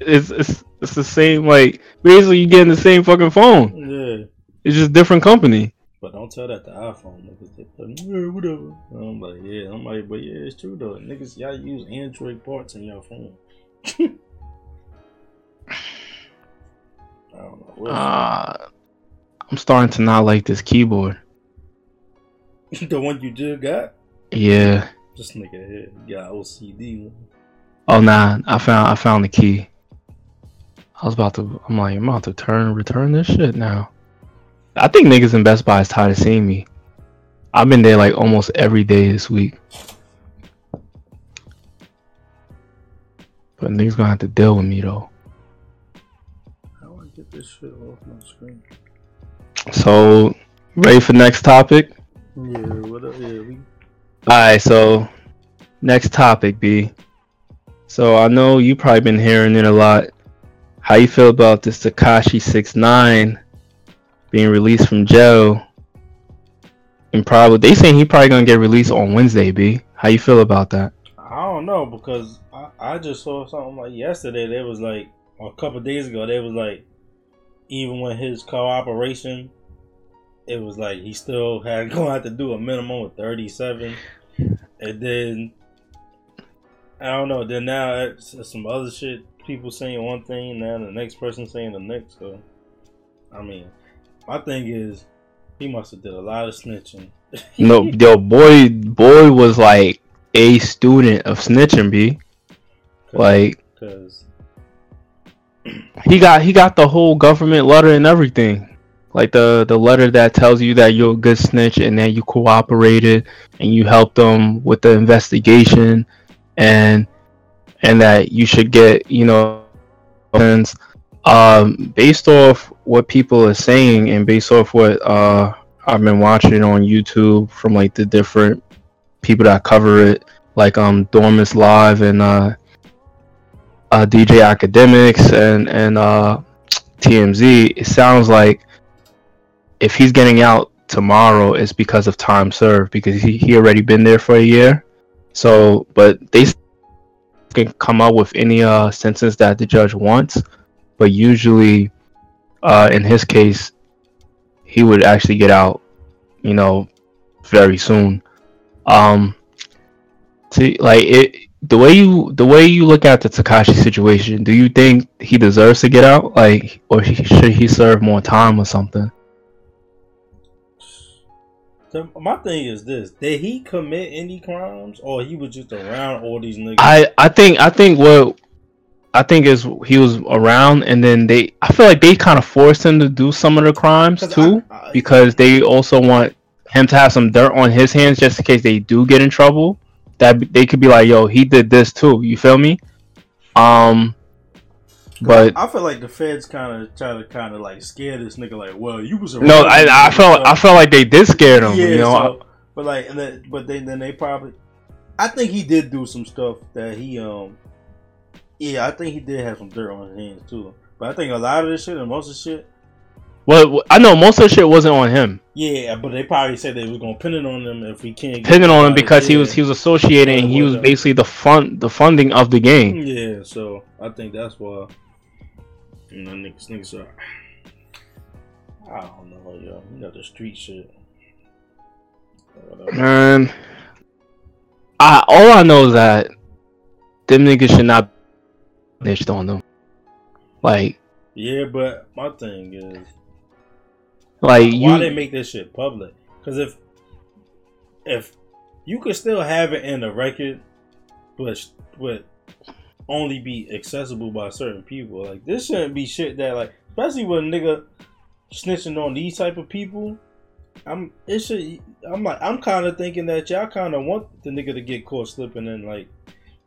[SPEAKER 3] it's it's it's the same. Like basically, you getting the same fucking phone.
[SPEAKER 1] Yeah,
[SPEAKER 3] It's just different company.
[SPEAKER 1] but don't tell that to iPhone niggas. They like, yeah, whatever. And I'm like, yeah, I'm like, but yeah, it's true though. Niggas, y'all use Android parts in your phone.
[SPEAKER 3] Uh, I'm starting to not like this keyboard.
[SPEAKER 1] the one you just got?
[SPEAKER 3] Yeah.
[SPEAKER 1] This nigga here got OCD.
[SPEAKER 3] Oh nah, I found I found the key. I was about to. I'm like, I'm about to turn return this shit now. I think niggas in Best Buy is tired of seeing me. I've been there like almost every day this week. But niggas gonna have to deal with me though.
[SPEAKER 1] This shit off my screen?
[SPEAKER 3] So, ready for next topic?
[SPEAKER 1] Yeah, what up? Yeah, we
[SPEAKER 3] Alright, so next topic, B. So I know you probably been hearing it a lot. How you feel about this Tekashi Six Nine being released from jail? And probably they saying he probably gonna get released on Wednesday, B. How you feel about that?
[SPEAKER 1] I don't know because I, I just saw something like yesterday. They was like, or a couple days ago, they was like, even with his cooperation, it was like he still had going to have to do a minimum of thirty seven, and then I don't know. Then now it's some other shit. People saying one thing, now the next person saying the next. So, I mean, my thing is, he must have did a lot of snitching.
[SPEAKER 3] No, yo, boy, boy was like a student of snitching, B. Like
[SPEAKER 1] because
[SPEAKER 3] he got he got the whole government letter and everything. Like the the letter that tells you that you're a good snitch and that you cooperated and you helped them with the investigation and and that you should get you know um based off what people are saying and based off what uh I've been watching on YouTube from like the different people that cover it like um Dormus Live and uh uh, DJ Akademiks and and uh, TMZ, it sounds like if he's getting out tomorrow, it's because of time served because he, he already been there for a year. So, but they can come up with any uh sentence that the judge wants, but usually, uh, in his case, he would actually get out, you know, very soon. Um, see, like it, the way you the way you look at the Tekashi situation, do you think he deserves to get out, like, or he, should he serve more time or something?
[SPEAKER 1] So my thing is this: Did he commit any crimes, or he was just around all these niggas?
[SPEAKER 3] I I think I think what I think is he was around, and then they I feel like they kind of forced him to do some of the crimes too,
[SPEAKER 1] I- I-
[SPEAKER 3] because they also want him to have some dirt on his hands just in case they do get in trouble. That they could be like, "Yo, he did this too." You feel me? Um, but
[SPEAKER 1] I feel like the feds kind of try to kind of like scare this nigga. Like, well, you was around
[SPEAKER 3] no, I I felt I felt like they did scare him.
[SPEAKER 1] yeah,
[SPEAKER 3] you know,
[SPEAKER 1] so, but like, and then, but then then they probably, I think he did do some stuff that he um, yeah, I think he did have some dirt on his hands too. But I think a lot of this shit and most of the shit,
[SPEAKER 3] well, I know most of the shit wasn't on him.
[SPEAKER 1] Yeah, but they probably said they were gonna pin it on him if we can't get
[SPEAKER 3] it on him because he was he was associating. and He was basically the fund the funding of the game.
[SPEAKER 1] Yeah, so I think that's why you know niggas niggas are. I don't know, yo. You know the street shit.
[SPEAKER 3] Man, I all I know is that them niggas should not snitched on them. Like,
[SPEAKER 1] Yeah, but my thing is,
[SPEAKER 3] like
[SPEAKER 1] why they
[SPEAKER 3] you,
[SPEAKER 1] make this shit public? Because if if you could still have it in the record, but but only be accessible by certain people, like this shouldn't be shit that like, especially when a nigga snitching on these type of people. I'm it should I'm like I'm kind of thinking that y'all kind of want the nigga to get caught slipping and like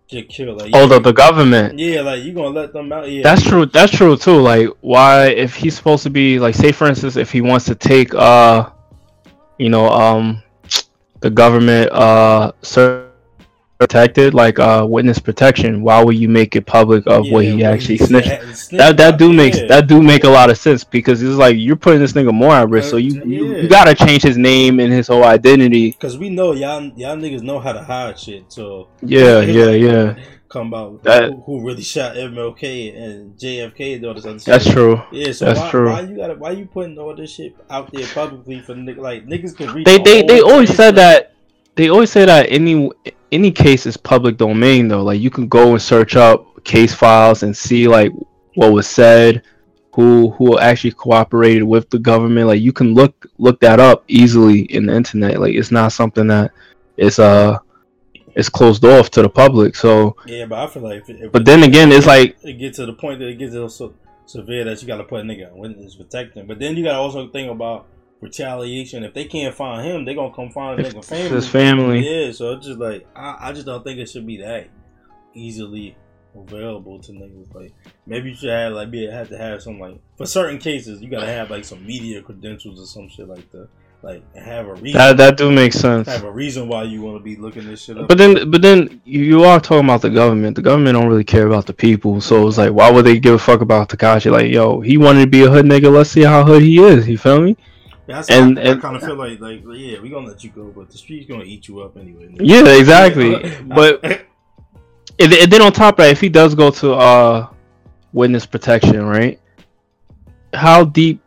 [SPEAKER 1] get killed. Like,
[SPEAKER 3] oh, the, the government.
[SPEAKER 1] yeah, like you gonna let them out? Yeah,
[SPEAKER 3] That's true. That's true too. Like, why if he's supposed to be like, say for instance, if he wants to take uh, you know, um, the government uh, cer- protected like uh witness protection. Why would you make it public of what he actually snitched?
[SPEAKER 1] yeah, snitched
[SPEAKER 3] That that do makes
[SPEAKER 1] yeah.
[SPEAKER 3] that do make a lot of sense because it's like you're putting this nigga more at risk. So you you,
[SPEAKER 1] Yeah.
[SPEAKER 3] you gotta change his name and his whole identity.
[SPEAKER 1] Cause we know y'all y'all niggas know how to hide shit. So
[SPEAKER 3] Yeah, yeah, yeah.
[SPEAKER 1] come about
[SPEAKER 3] That-
[SPEAKER 1] who, who really shot MLK and JFK and all this other shit.
[SPEAKER 3] That's true.
[SPEAKER 1] Yeah, so
[SPEAKER 3] That's
[SPEAKER 1] why,
[SPEAKER 3] true.
[SPEAKER 1] why you gotta why you putting all this shit out there publicly for like niggas can read.
[SPEAKER 3] They they they always said that they always say that any any case is public domain though. Like you can go and search up case files and see like what was said, who who actually cooperated with the government. Like you can look look that up easily in the internet. Like it's not something that is uh it's closed off to the public. So
[SPEAKER 1] Yeah, but I feel like if, if
[SPEAKER 3] but then again it's like
[SPEAKER 1] it gets to the point that it gets so severe that you gotta put a nigga on witness protection. But then you gotta also think about retaliation. If they can't find him, they gonna come find nigga family.
[SPEAKER 3] his family.
[SPEAKER 1] Yeah, so it's just like I, I just don't think it should be that easily available to niggas. Like maybe you should have like be have to have some like for certain cases you gotta have like some media credentials or some shit like that. Like have a reason
[SPEAKER 3] that that do make sense.
[SPEAKER 1] have a reason why you want to be looking this shit up.
[SPEAKER 3] But then, but then you- you are talking about the government. The government don't really care about the people. So it's like, why would they give a fuck about Tekashi? Like, yo, he wanted to be a hood nigga. Let's see how hood he is. You feel me? And-
[SPEAKER 1] I,
[SPEAKER 3] and-
[SPEAKER 1] I kind of feel like like yeah we're gonna let you go, but the street's gonna eat you up anyway. nigga.
[SPEAKER 3] Yeah, exactly. But and, and then on top of that, if he does go to uh witness protection, right? How deep?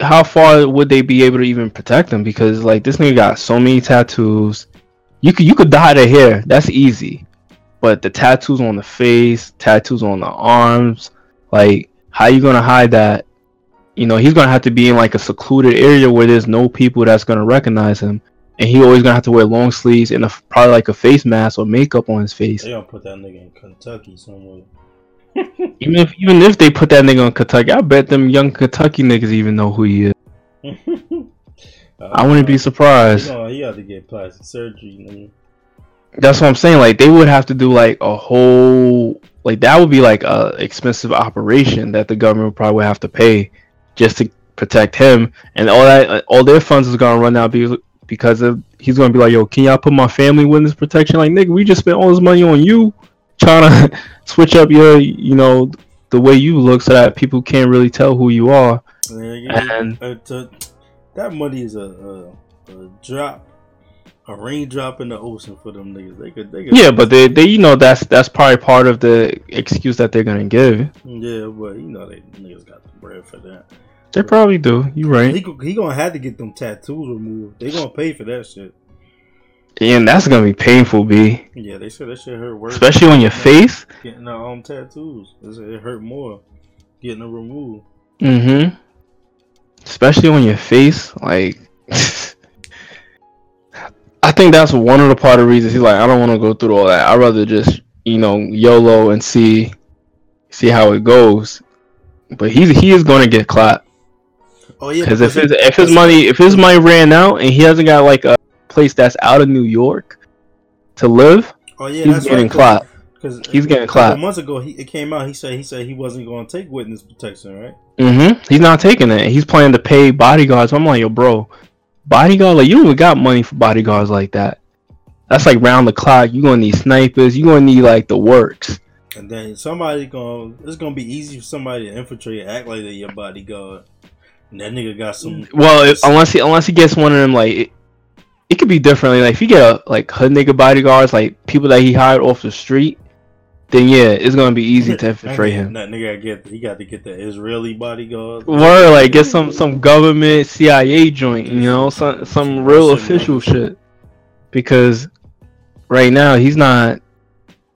[SPEAKER 3] How far would they be able to even protect him? Because like this nigga got so many tattoos. You could you could dye the hair. That's easy. But the tattoos on the face, tattoos on the arms, like how you gonna hide that? You know, he's gonna have to be in like a secluded area where there's no people that's gonna recognize him, and he always gonna have to wear long sleeves and a, probably like a face mask or makeup on his face.
[SPEAKER 1] they gonna put that nigga in Kentucky somewhere.
[SPEAKER 3] Even if even if they put that nigga on Kentucky, I bet them young Kentucky niggas even know who he is. I wouldn't be surprised.
[SPEAKER 1] No, he had to get plastic surgery. Nigga.
[SPEAKER 3] That's what I'm saying. Like they would have to do like a whole like that would be like a expensive operation that the government would probably have to pay just to protect him, and all that all their funds is gonna run out because because of he's gonna be like, yo, can y'all put my family witness protection? Like nigga, we just spent all this money on you, trying to switch up your you know the way you look so that people can't really tell who you are.
[SPEAKER 1] Yeah, yeah,
[SPEAKER 3] And-
[SPEAKER 1] uh, to- that money is a, a, a drop, a raindrop in the ocean for them niggas. They could, they could.
[SPEAKER 3] Yeah, but they, they you know that's that's probably part of the excuse that they're gonna give.
[SPEAKER 1] yeah, but you know they niggas got the bread for that.
[SPEAKER 3] They probably do. You right.
[SPEAKER 1] He, he gonna have to get them tattoos removed. They gonna pay for that shit.
[SPEAKER 3] And that's gonna be painful, B.
[SPEAKER 1] Yeah, they said that shit hurt worse.
[SPEAKER 3] Especially on your face.
[SPEAKER 1] Getting our own tattoos. It hurt more. Getting them removed.
[SPEAKER 3] Mm-hmm. Especially on your face, like. I think that's one of the part of the reasons he's like, I don't want to go through all that. I'd rather just, you know, YOLO and see, see how it goes. But he's he is going to get clapped
[SPEAKER 1] Oh yeah,
[SPEAKER 3] because if his if his money if his money ran out and he hasn't got like a place that's out of New York to live,
[SPEAKER 1] oh yeah,
[SPEAKER 3] he's getting
[SPEAKER 1] right,
[SPEAKER 3] clapped.
[SPEAKER 1] Because
[SPEAKER 3] He's getting clapped.
[SPEAKER 1] months ago, he it came out. He said he said he wasn't going to take witness protection, right?
[SPEAKER 3] Mm-hmm. He's not taking it. He's planning to pay bodyguards. I'm like, yo, bro, bodyguard, like you don't even got money for bodyguards like that. That's like round the clock. You gonna need snipers. You gonna need like the works.
[SPEAKER 1] And then somebody to it's gonna be easy for somebody to infiltrate and act like they're your bodyguard. And that nigga got some.
[SPEAKER 3] Well, if, unless he unless he gets one of them, like it, it could be differently. Like if you get a like hood nigga bodyguards, like people that he hired off the street, then yeah, it's gonna be easy to infiltrate him.
[SPEAKER 1] That nigga get he got to get the Israeli bodyguard.
[SPEAKER 3] Or like get some some government CIA joint, you know, some some real official shit. Because right now he's not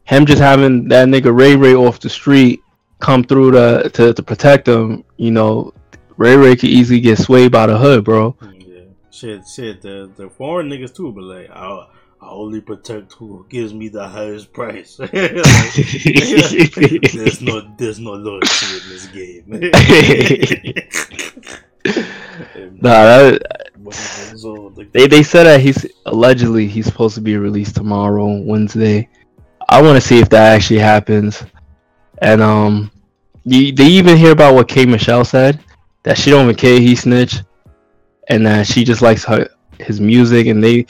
[SPEAKER 3] him just having that nigga Ray Ray off the street come through to to, to protect him, you know, Ray Ray could easily get swayed by the hood, bro.
[SPEAKER 1] Yeah, shit, shit. The the foreign niggas too, but like I I only protect who gives me the highest price. Like, there's no there's no loyalty in this game.
[SPEAKER 3] Nah, that, they they said that he's allegedly he's supposed to be released tomorrow, Wednesday. I want to see if that actually happens. And um, you, they even hear about what K Michelle said that she don't even care he snitch, and that she just likes her his music, and they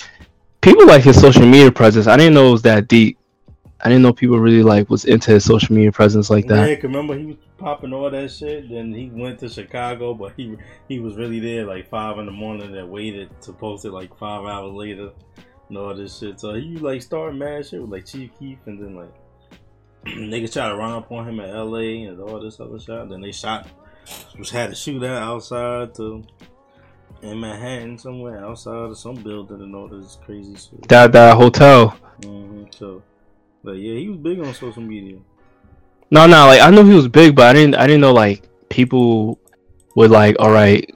[SPEAKER 3] people like his social media presence. I didn't know it was that deep. I didn't know people really like was into his social media presence like that.
[SPEAKER 1] Yeah, remember he was popping all that shit. Then he went to Chicago, but he he was really there like five in the morning. That waited to post it like five hours later, and all this shit. So he like started mad shit with like Chief Keef, and then like niggas try to run up on him at L.A. and all this other shit. And then they shot, was had a shootout outside to in Manhattan somewhere outside of some building and all this crazy shit.
[SPEAKER 3] That that hotel.
[SPEAKER 1] hmm So, but yeah, he was big on social media.
[SPEAKER 3] No, no, like I knew he was big, but I didn't. I didn't know like people would like, all right,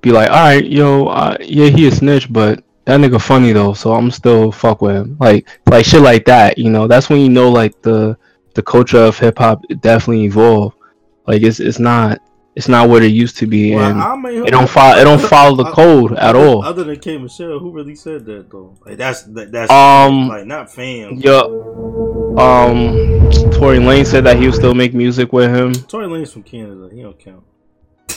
[SPEAKER 3] be like, all right, yo, uh, yeah, he a snitch, but that nigga funny though, so I'm still fuck with him. Like, like shit like that, you know. That's when you know like the the culture of hip hop definitely evolved. Like it's it's not it's not what it used to be,
[SPEAKER 1] Well,
[SPEAKER 3] and
[SPEAKER 1] I mean,
[SPEAKER 3] it don't follow it don't follow the code at all.
[SPEAKER 1] Other than K Michelle, who really said that though? Like that's that, that's
[SPEAKER 3] Um,
[SPEAKER 1] like not fam.
[SPEAKER 3] Yo, um, Tory Lanez said that he would still make music with him.
[SPEAKER 1] Tory Lanez from Canada. He don't count.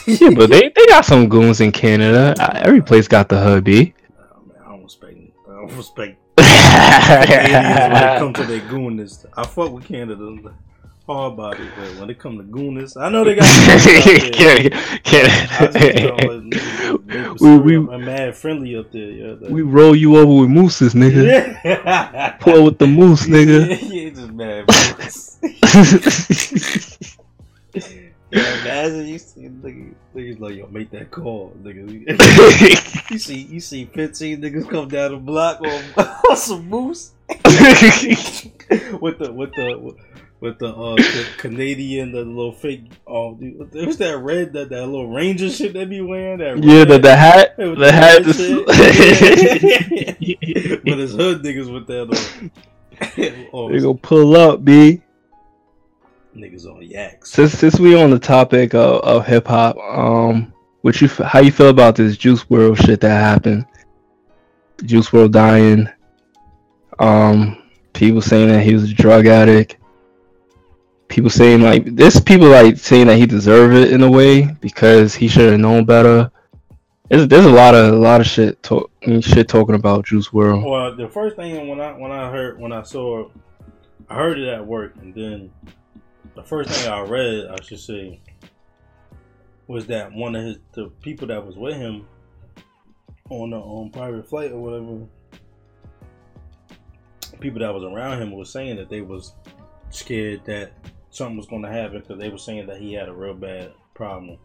[SPEAKER 3] Yeah, but they, they got some goons in Canada. Every place got the.
[SPEAKER 1] Oh, man, I don't respect. I don't respect when it comes to their goonness. I fuck with Canada hard body, but when it come to goonness, I know they got. I just, you know, like, niggas- niggas
[SPEAKER 3] We- we-
[SPEAKER 1] mad friendly up there. Yeah,
[SPEAKER 3] we roll you over with mooses, nigga.
[SPEAKER 1] yeah.
[SPEAKER 3] Pull with the moose, nigga.
[SPEAKER 1] Yeah, yeah, just mad. Yeah, imagine you see niggas, niggas like yo make that call, nigga. you see you see fifteen niggas come down the block on, on some moose with the with the with the uh the Canadian the little fake oh dude, the- that red that that little ranger shit they be wearing that
[SPEAKER 3] yeah, the
[SPEAKER 1] red-
[SPEAKER 3] the hat,
[SPEAKER 1] with
[SPEAKER 3] the hat.
[SPEAKER 1] shit. but it's hood niggas with that oh,
[SPEAKER 3] They go pull up, b.
[SPEAKER 1] niggas on yaks.
[SPEAKER 3] Since since we on the topic of, of hip hop, um, what you how you feel about this Juice WRLD shit that happened? Juice WRLD dying. Um, people saying that he was a drug addict. People saying like this. People like saying that he deserved it in a way because he should have known better. There's, there's a lot of a lot of shit talk shit talking about Juice WRLD.
[SPEAKER 1] Well, the first thing when I when I heard when I saw, I heard it at work, and then the first thing I read, I should say, was that one of his the people that was with him on the on private flight or whatever, people that was around him was saying that they was scared that something was going to happen because they were saying that he had a real bad problem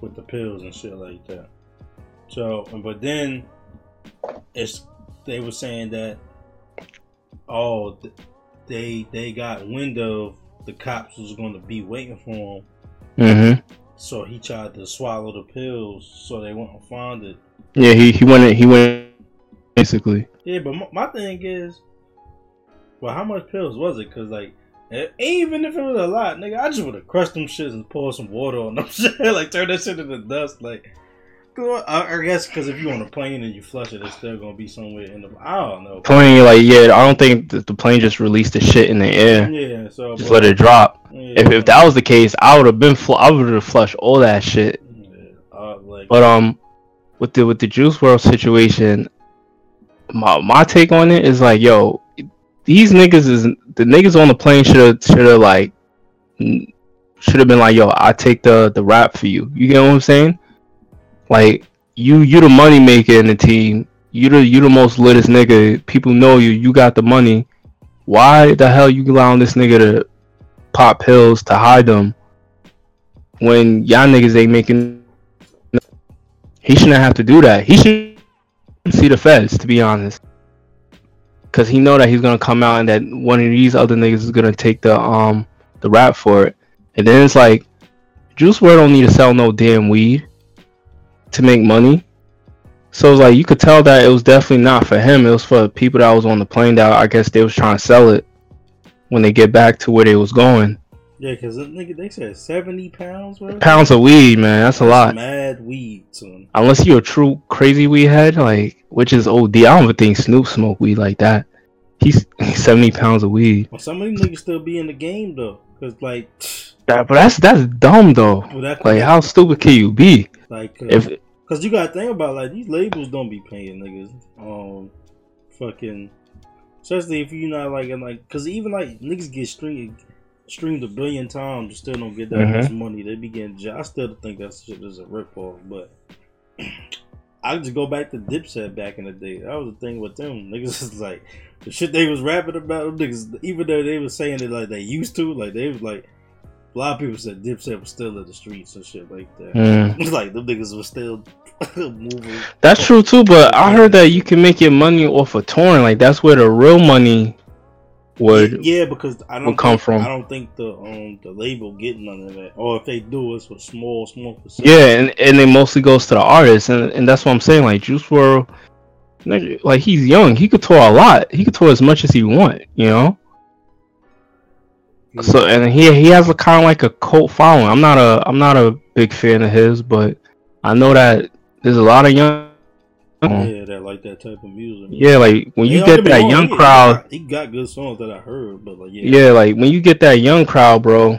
[SPEAKER 1] with the pills and shit like that. So, but then it's they were saying that oh they they got wind of the cops was going to be waiting for him,
[SPEAKER 3] Mm-hmm.
[SPEAKER 1] so he tried to swallow the pills so they wouldn't find it.
[SPEAKER 3] Yeah, he he went he went basically.
[SPEAKER 1] Yeah, but my, my thing is, well, how much pills was it? Cause like, even if it was a lot, nigga, I just would have crushed them shits and poured some water on them shit, like turn that shit into dust, like. I, I guess because if you on a plane and you flush it, it's still gonna be somewhere in the. I don't know.
[SPEAKER 3] Plane like yeah, I don't think that the plane just released the shit in the air.
[SPEAKER 1] Yeah, so
[SPEAKER 3] Just let it drop.
[SPEAKER 1] Yeah,
[SPEAKER 3] If, if that was the case, I would have been fl- I would have flushed all that shit.
[SPEAKER 1] yeah, uh, like,
[SPEAKER 3] But um, with the with the Juice WRLD situation, my my take on it is like, yo, these niggas is the niggas on the plane should have should have like should have been like, yo, I take the the rap for you. You get what I'm saying? Like you you the money maker in the team. You the you the most litest nigga. People know you. You got the money. Why the hell you allowing this nigga to pop pills to hide them when y'all niggas ain't making he shouldn't have to do that. He should see the feds, to be honest, because he know that he's gonna come out and that one of these other niggas is gonna take the um the rap for it. And then it's like, Juice WRLD don't need to sell no damn weed to make money. So it's like you could tell that it was definitely not for him. It was for the people that was on the plane that I guess they was trying to sell it when they get back to where they was going.
[SPEAKER 1] Yeah, because nigga, they said seventy pounds. Bro.
[SPEAKER 3] Pounds of weed, man, that's a lot.
[SPEAKER 1] Mad weed, son.
[SPEAKER 3] unless you're a true crazy weed head, like which is OD. I don't even think Snoop smoke weed like that. He's, he's seventy pounds of weed.
[SPEAKER 1] Well, some of these niggas still be in the game though, cause like,
[SPEAKER 3] That, but that's that's dumb though.
[SPEAKER 1] well,
[SPEAKER 3] Like how stupid can you be?
[SPEAKER 1] like, uh,
[SPEAKER 3] If
[SPEAKER 1] Cause you gotta think about like these labels don't be paying niggas. Um, fucking, especially if you're not like and like, cause even like niggas get streamed streamed a billion times, you still don't get that much money. They begin. I still think that shit is a ripoff, but. I just go back to Dipset back in the day. That was the thing with them niggas. Is like the shit they was rapping about. Them niggas, even though they was saying it like they used to, like they was like a lot of people said Dipset was still in the streets and shit like that.
[SPEAKER 3] Mm.
[SPEAKER 1] It's like them niggas was still moving.
[SPEAKER 3] that's true too, but I heard that you can make your money off of touring. Like that's where the real money would.
[SPEAKER 1] yeah, because I don't
[SPEAKER 3] come
[SPEAKER 1] think,
[SPEAKER 3] from.
[SPEAKER 1] I don't think the um the label get none of that, or if they do, it's for small small percent.
[SPEAKER 3] Yeah, and, and it mostly goes to the artist, and, and that's what I'm saying. Like Juice WRLD, like he's young, he could tour a lot. He could tour as much as he want, you know. So and he he has a kind of like a cult following. I'm not a I'm not a big fan of his, but I know that there's a lot of young. Mm.
[SPEAKER 1] yeah, that like that type of music.
[SPEAKER 3] Yeah, like when you
[SPEAKER 1] Yeah,
[SPEAKER 3] get that young crowd,
[SPEAKER 1] he got good songs that I heard, but like yeah,
[SPEAKER 3] yeah, like when you get that young crowd, bro,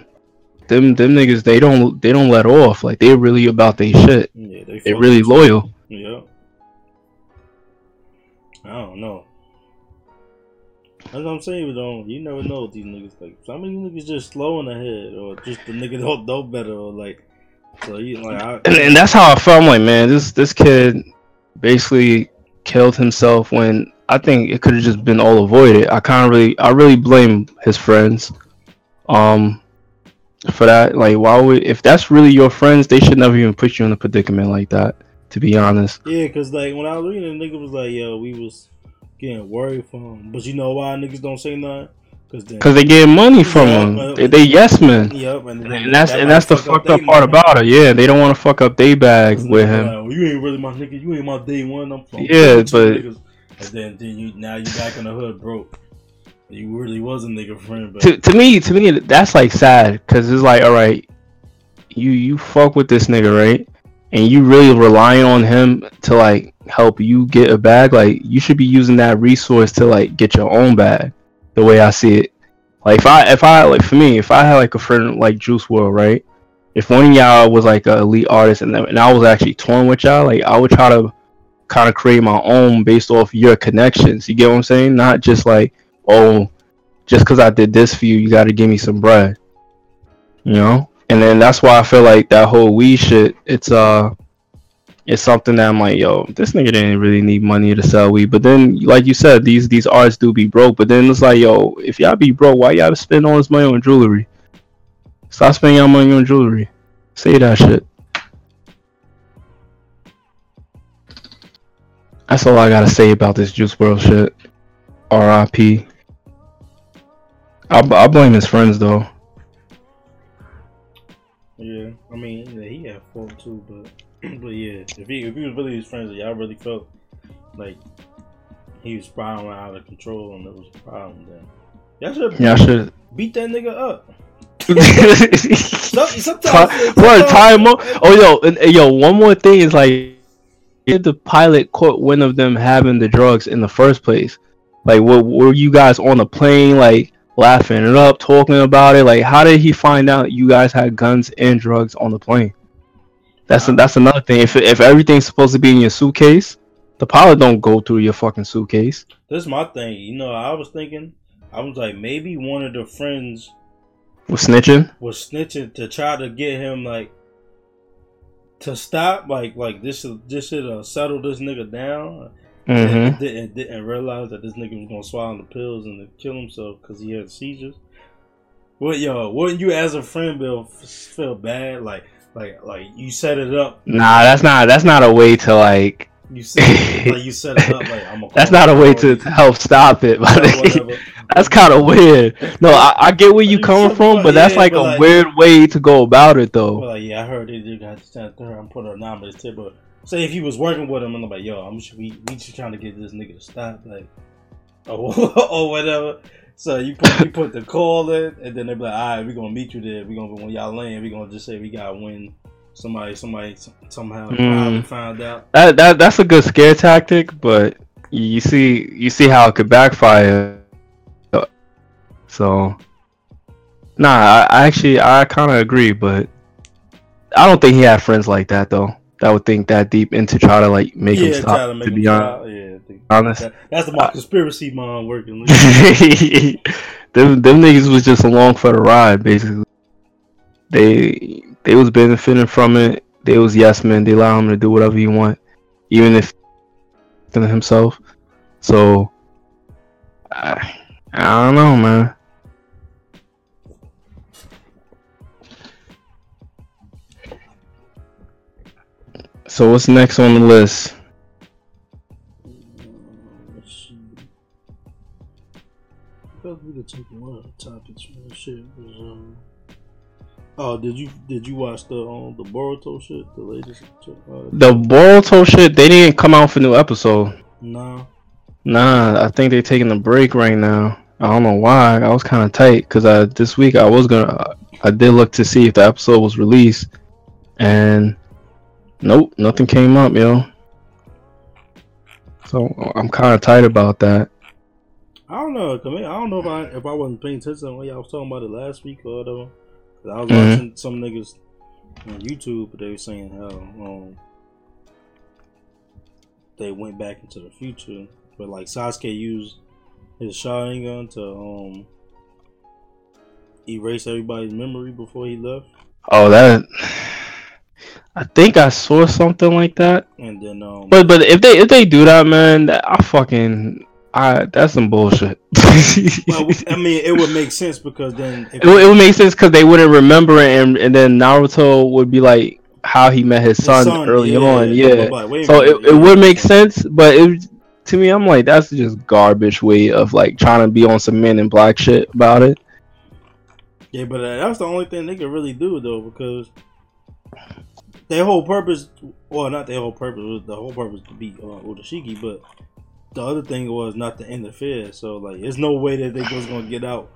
[SPEAKER 3] them them niggas they don't they don't let off. Like they're really about their shit.
[SPEAKER 1] yeah, they
[SPEAKER 3] They're really loyal.
[SPEAKER 1] Yeah. I don't know. That's what I'm saying, though. Um, you never know with these niggas. Like, some of these niggas just slow in the head, or just the niggas don't know better, or like, so you like, I,
[SPEAKER 3] and, and that's how I felt. I'm like, man, this this kid basically killed himself when I think it could have just been all avoided. I kind of really, I really blame his friends, um, for that. Like, why would if that's really your friends, they should never even put you in a predicament like that. To be honest,
[SPEAKER 1] yeah, cause like when I was reading, the nigga was like, yo, we was getting worried for him, but you know why niggas don't say nothing?
[SPEAKER 3] Because they get money from
[SPEAKER 1] Yeah,
[SPEAKER 3] him.
[SPEAKER 1] but-
[SPEAKER 3] They, they yes men,
[SPEAKER 1] yep, and, then
[SPEAKER 3] and that's
[SPEAKER 1] that
[SPEAKER 3] and that's the
[SPEAKER 1] fuck
[SPEAKER 3] fucked up part
[SPEAKER 1] money.
[SPEAKER 3] about it. Yeah, they don't want to fuck up their bag with him.
[SPEAKER 1] like, well, you ain't really my nigga. You ain't my day one. I'm from
[SPEAKER 3] Yeah, but-
[SPEAKER 1] niggas. and then, then you now you back in the hood broke. You really was a nigga friend, but
[SPEAKER 3] to, to me to me that's like sad because it's like all right you you fuck with this nigga right and you really relying on him to like help you get a bag like you should be using that resource to like get your own bag the way i see it like if i if i like for me if i had like a friend like Juice WRLD right if one of y'all was like an elite artist and, and i was actually touring with y'all like i would try to kind of create my own based off your connections you get what i'm saying not just like oh just because I did this for you, you got to give me some bread. You know, and then that's why I feel like that whole weed shit. It's uh, it's something that I'm like, yo, this nigga didn't really need money to sell weed. But then, like you said, these these artists do be broke. But then it's like, yo, if y'all be broke, why y'all spend all this money on jewelry? Stop spending y'all money on jewelry. Say that shit. That's all I gotta say about this Juice WRLD shit. R.I.P. I, I blame his friends though.
[SPEAKER 1] Yeah, I mean, but yeah, if he if he was really his friends, y'all really felt like he was spiraling out of control and it was a problem, then y'all should
[SPEAKER 3] I should.
[SPEAKER 1] beat that nigga up.
[SPEAKER 3] Some-
[SPEAKER 1] sometimes-
[SPEAKER 3] what time? Oh yo, and, and yo, one more thing is like, did the pilot caught wind of them having the drugs in the first place? Like, were, were you guys on the plane like laughing it up, talking about it? Like, how did he find out you guys had guns and drugs on the plane? That's that's another thing. If if everything's supposed to be in your suitcase, the pilot don't go through your fucking suitcase.
[SPEAKER 1] This is my thing. You know, I was thinking, I was like, maybe one of the friends
[SPEAKER 3] was snitching.
[SPEAKER 1] was snitching to try to get him like to stop, like like this this should uh, settle this nigga down.
[SPEAKER 3] Mm-hmm.
[SPEAKER 1] And didn't, didn't realize that this nigga was gonna swallow the pills and to kill himself because he had seizures. What yo? Wouldn't you, as a friend, Bill, feel bad? Like like like you set it up.
[SPEAKER 3] Nah, that's not that's not a way to like.
[SPEAKER 1] You set like you set it up. Like I'm. Gonna
[SPEAKER 3] That's not a way to, to help stop it. But
[SPEAKER 1] whatever.
[SPEAKER 3] that's kind of weird. No, I, I get where you
[SPEAKER 1] You
[SPEAKER 3] coming from, but that's like
[SPEAKER 1] but
[SPEAKER 3] a
[SPEAKER 1] like-
[SPEAKER 3] weird way to go about it, though.
[SPEAKER 1] Like, yeah, I heard they did got to there and put an anonymous tip. But say if he was working with him and I'm like, yo, I'm just, we we just trying to get this nigga to stop, like, or, or whatever. So you put you put the call in, and then they be like, all right, we're gonna meet you there. We're gonna when y'all land, we're gonna just say we got win. Somebody, somebody somehow
[SPEAKER 3] Mm.
[SPEAKER 1] found out.
[SPEAKER 3] That that that's a good scare tactic, but you see you see how it could backfire. So, nah, I, I actually I kind of agree, but I don't think he had friends like that though. That would think that deep into try to like make him stop.
[SPEAKER 1] to
[SPEAKER 3] To be honest,
[SPEAKER 1] Yeah, think
[SPEAKER 3] honest.
[SPEAKER 1] that, that's the my conspiracy mind working.
[SPEAKER 3] them them niggas was just along for the ride, basically. They they was benefiting from it. They was yes men. They allow him to do whatever he want, even if to himself. So I, I don't know, man. So what's next on the list?
[SPEAKER 1] Let's see. I felt we could take one of topics from this shit. Was, um, oh, did you did you watch the um, the Boruto shit? The latest? Uh,
[SPEAKER 3] The Boruto shit. They didn't come out for new episode.
[SPEAKER 1] nah.
[SPEAKER 3] Nah, I think they're taking a break right now. I don't know why. I was kind of tight because I this week I was gonna. I did look to see if the episode was released, and nope, nothing came up, yo. So I'm kind of tight about that.
[SPEAKER 1] I don't know. I don't know if I if I wasn't paying attention when y'all was talking about it last week or whatever. I was
[SPEAKER 3] Mhm.
[SPEAKER 1] watching some niggas on YouTube, but they were saying how um, they went back into the future, but like Sasuke used his Sharingan to um erase everybody's memory before he left,
[SPEAKER 3] Oh, that. I think I saw something like that.
[SPEAKER 1] and then um
[SPEAKER 3] But but if they if they do that, man, I fucking I that's some bullshit.
[SPEAKER 1] well, I mean, it would make sense because then if
[SPEAKER 3] It, would- it would make sense because they wouldn't remember it, and, and then Naruto would be like how he met his
[SPEAKER 1] his
[SPEAKER 3] son, early on. Yeah,
[SPEAKER 1] like, wait a
[SPEAKER 3] so
[SPEAKER 1] minute,
[SPEAKER 3] it, it would make sense, but it to me, I'm like that's just garbage way of like trying to be on some Men in Black shit about it.
[SPEAKER 1] Yeah, but uh, that's the only thing they can really do though, because their whole purpose, well, not their whole purpose, was the whole purpose to beat uh, Urashiki, but the other thing was not to interfere. So like, there's no way that they was gonna get out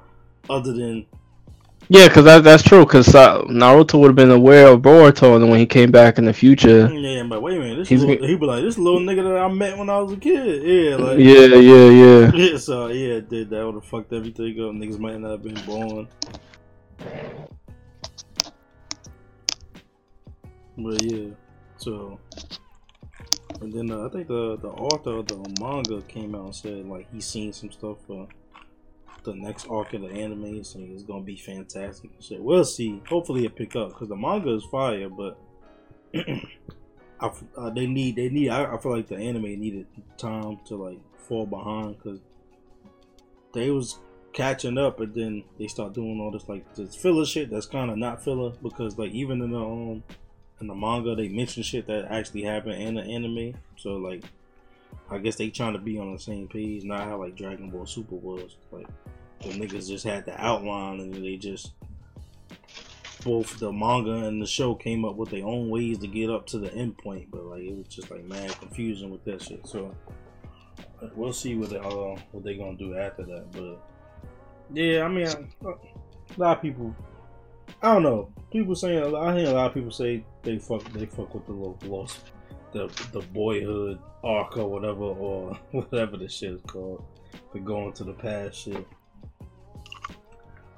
[SPEAKER 1] other than
[SPEAKER 3] Yeah, because that, that's true. Because uh, Naruto would have been aware of Boruto, and when he came back in the future,
[SPEAKER 1] yeah. But wait a minute, this
[SPEAKER 3] He's
[SPEAKER 1] little, he be like this little nigga that I met when I was a kid. Yeah, like
[SPEAKER 3] yeah, yeah, yeah.
[SPEAKER 1] Yeah, so yeah, did that would have fucked everything up. Niggas might not have been born. But yeah, so and then uh, I think the the author of the manga came out and said like he's seen some stuff for the next arc of the anime, so it's gonna be fantastic. shit. we'll see. Hopefully it pick up because the manga is fire, but I uh, they need they need. I, I feel like the anime needed time to like fall behind because they was catching up, and then they start doing all this like this filler shit that's kind of not filler because like even in the um in the manga they mention shit that actually happened in the anime. So like I guess they trying to be on the same page, not how like Dragon Ball Super was. Like the niggas just had the outline and they just both the manga and the show came up with their own ways to get up to the end point, but like it was just like mad confusing with that shit. So we'll see what they uh, what they gonna do after that. But yeah, I mean, a lot of people, I don't know. People saying I hear a lot of people say they fuck they fuck with the little lost the the boyhood arc or whatever or whatever the shit is called. The going to the past shit.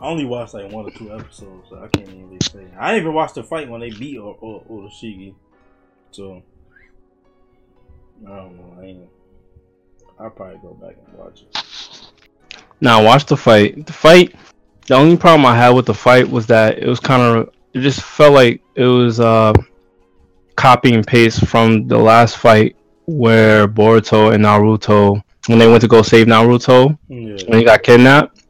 [SPEAKER 1] I only watched like one or two episodes, so I can't even really say. I even watch the fight when they beat or or the Otsutsuki, so I don't know. I ain't. I'll probably go back and watch it.
[SPEAKER 3] Now watch the fight. The fight. The only problem I had with the fight was that it was kind of. It just felt like it was uh, copy and paste from the last fight where Boruto and Naruto when they went to go save Naruto
[SPEAKER 1] Yeah.
[SPEAKER 3] when he got kidnapped.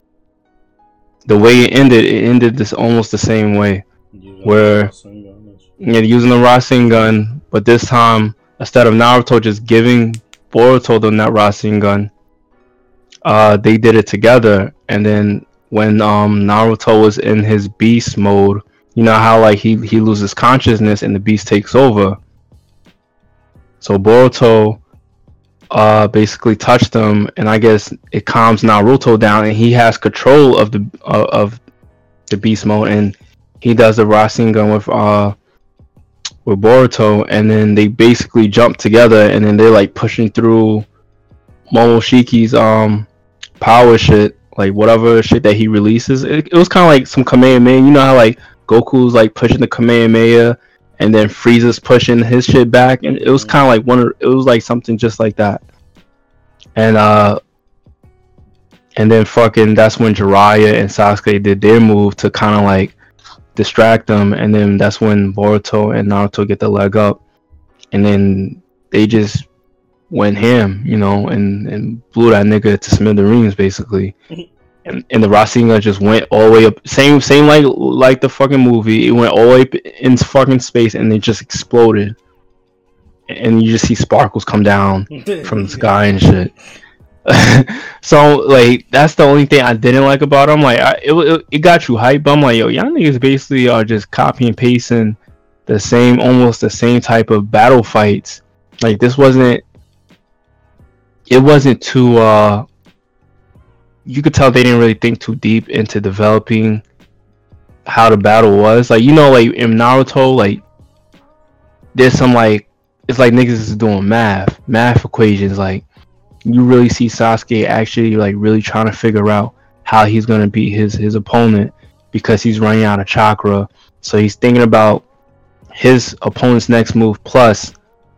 [SPEAKER 3] The way it ended, it ended this almost the same way.
[SPEAKER 1] Using
[SPEAKER 3] Where-
[SPEAKER 1] the Rasengan and shit.
[SPEAKER 3] Yeah, using the Rasengan, but this time instead of Naruto just giving Boruto the that Rasengan, uh, they did it together. And then when um Naruto was in his beast mode, you know how like he he loses consciousness and the beast takes over. So Boruto uh basically touched him, and I guess it calms Naruto down, and he has control of the uh, of the beast mode, and he does the Rasengan with uh with Boruto, and then they basically jump together, and then they're like pushing through Momoshiki's um power shit, like whatever shit that he releases. It, it was kind of like some Kamehameha. You know how like Goku's like pushing the Kamehameha, and then Frieza's pushing his shit back, and it was kind of like one. Of, it was like something just like that. And uh, and then fucking that's when Jiraiya and Sasuke did their move to kind of like distract them, and then that's when Boruto and Naruto get the leg up, and then they just went ham, you know, and and blew that nigga to smithereens basically. And, and the Rasengan just went all the way up, same same like like the fucking movie. It went all the way up in fucking space, and it just exploded. And you just see sparkles come down from the sky and shit. so like that's the only thing I didn't like about him. Like I, it, it it got you hype. But I'm like, yo, y'all niggas basically are just copy and pasting the same, almost the same type of battle fights. Like this wasn't. It wasn't too. uh You could tell they didn't really think too deep into developing how the battle was. Like you know, like in Naruto, like there's some like it's like niggas is doing math, math equations. Like you really see Sasuke actually like really trying to figure out how he's gonna beat his his opponent because he's running out of chakra. So he's thinking about his opponent's next move plus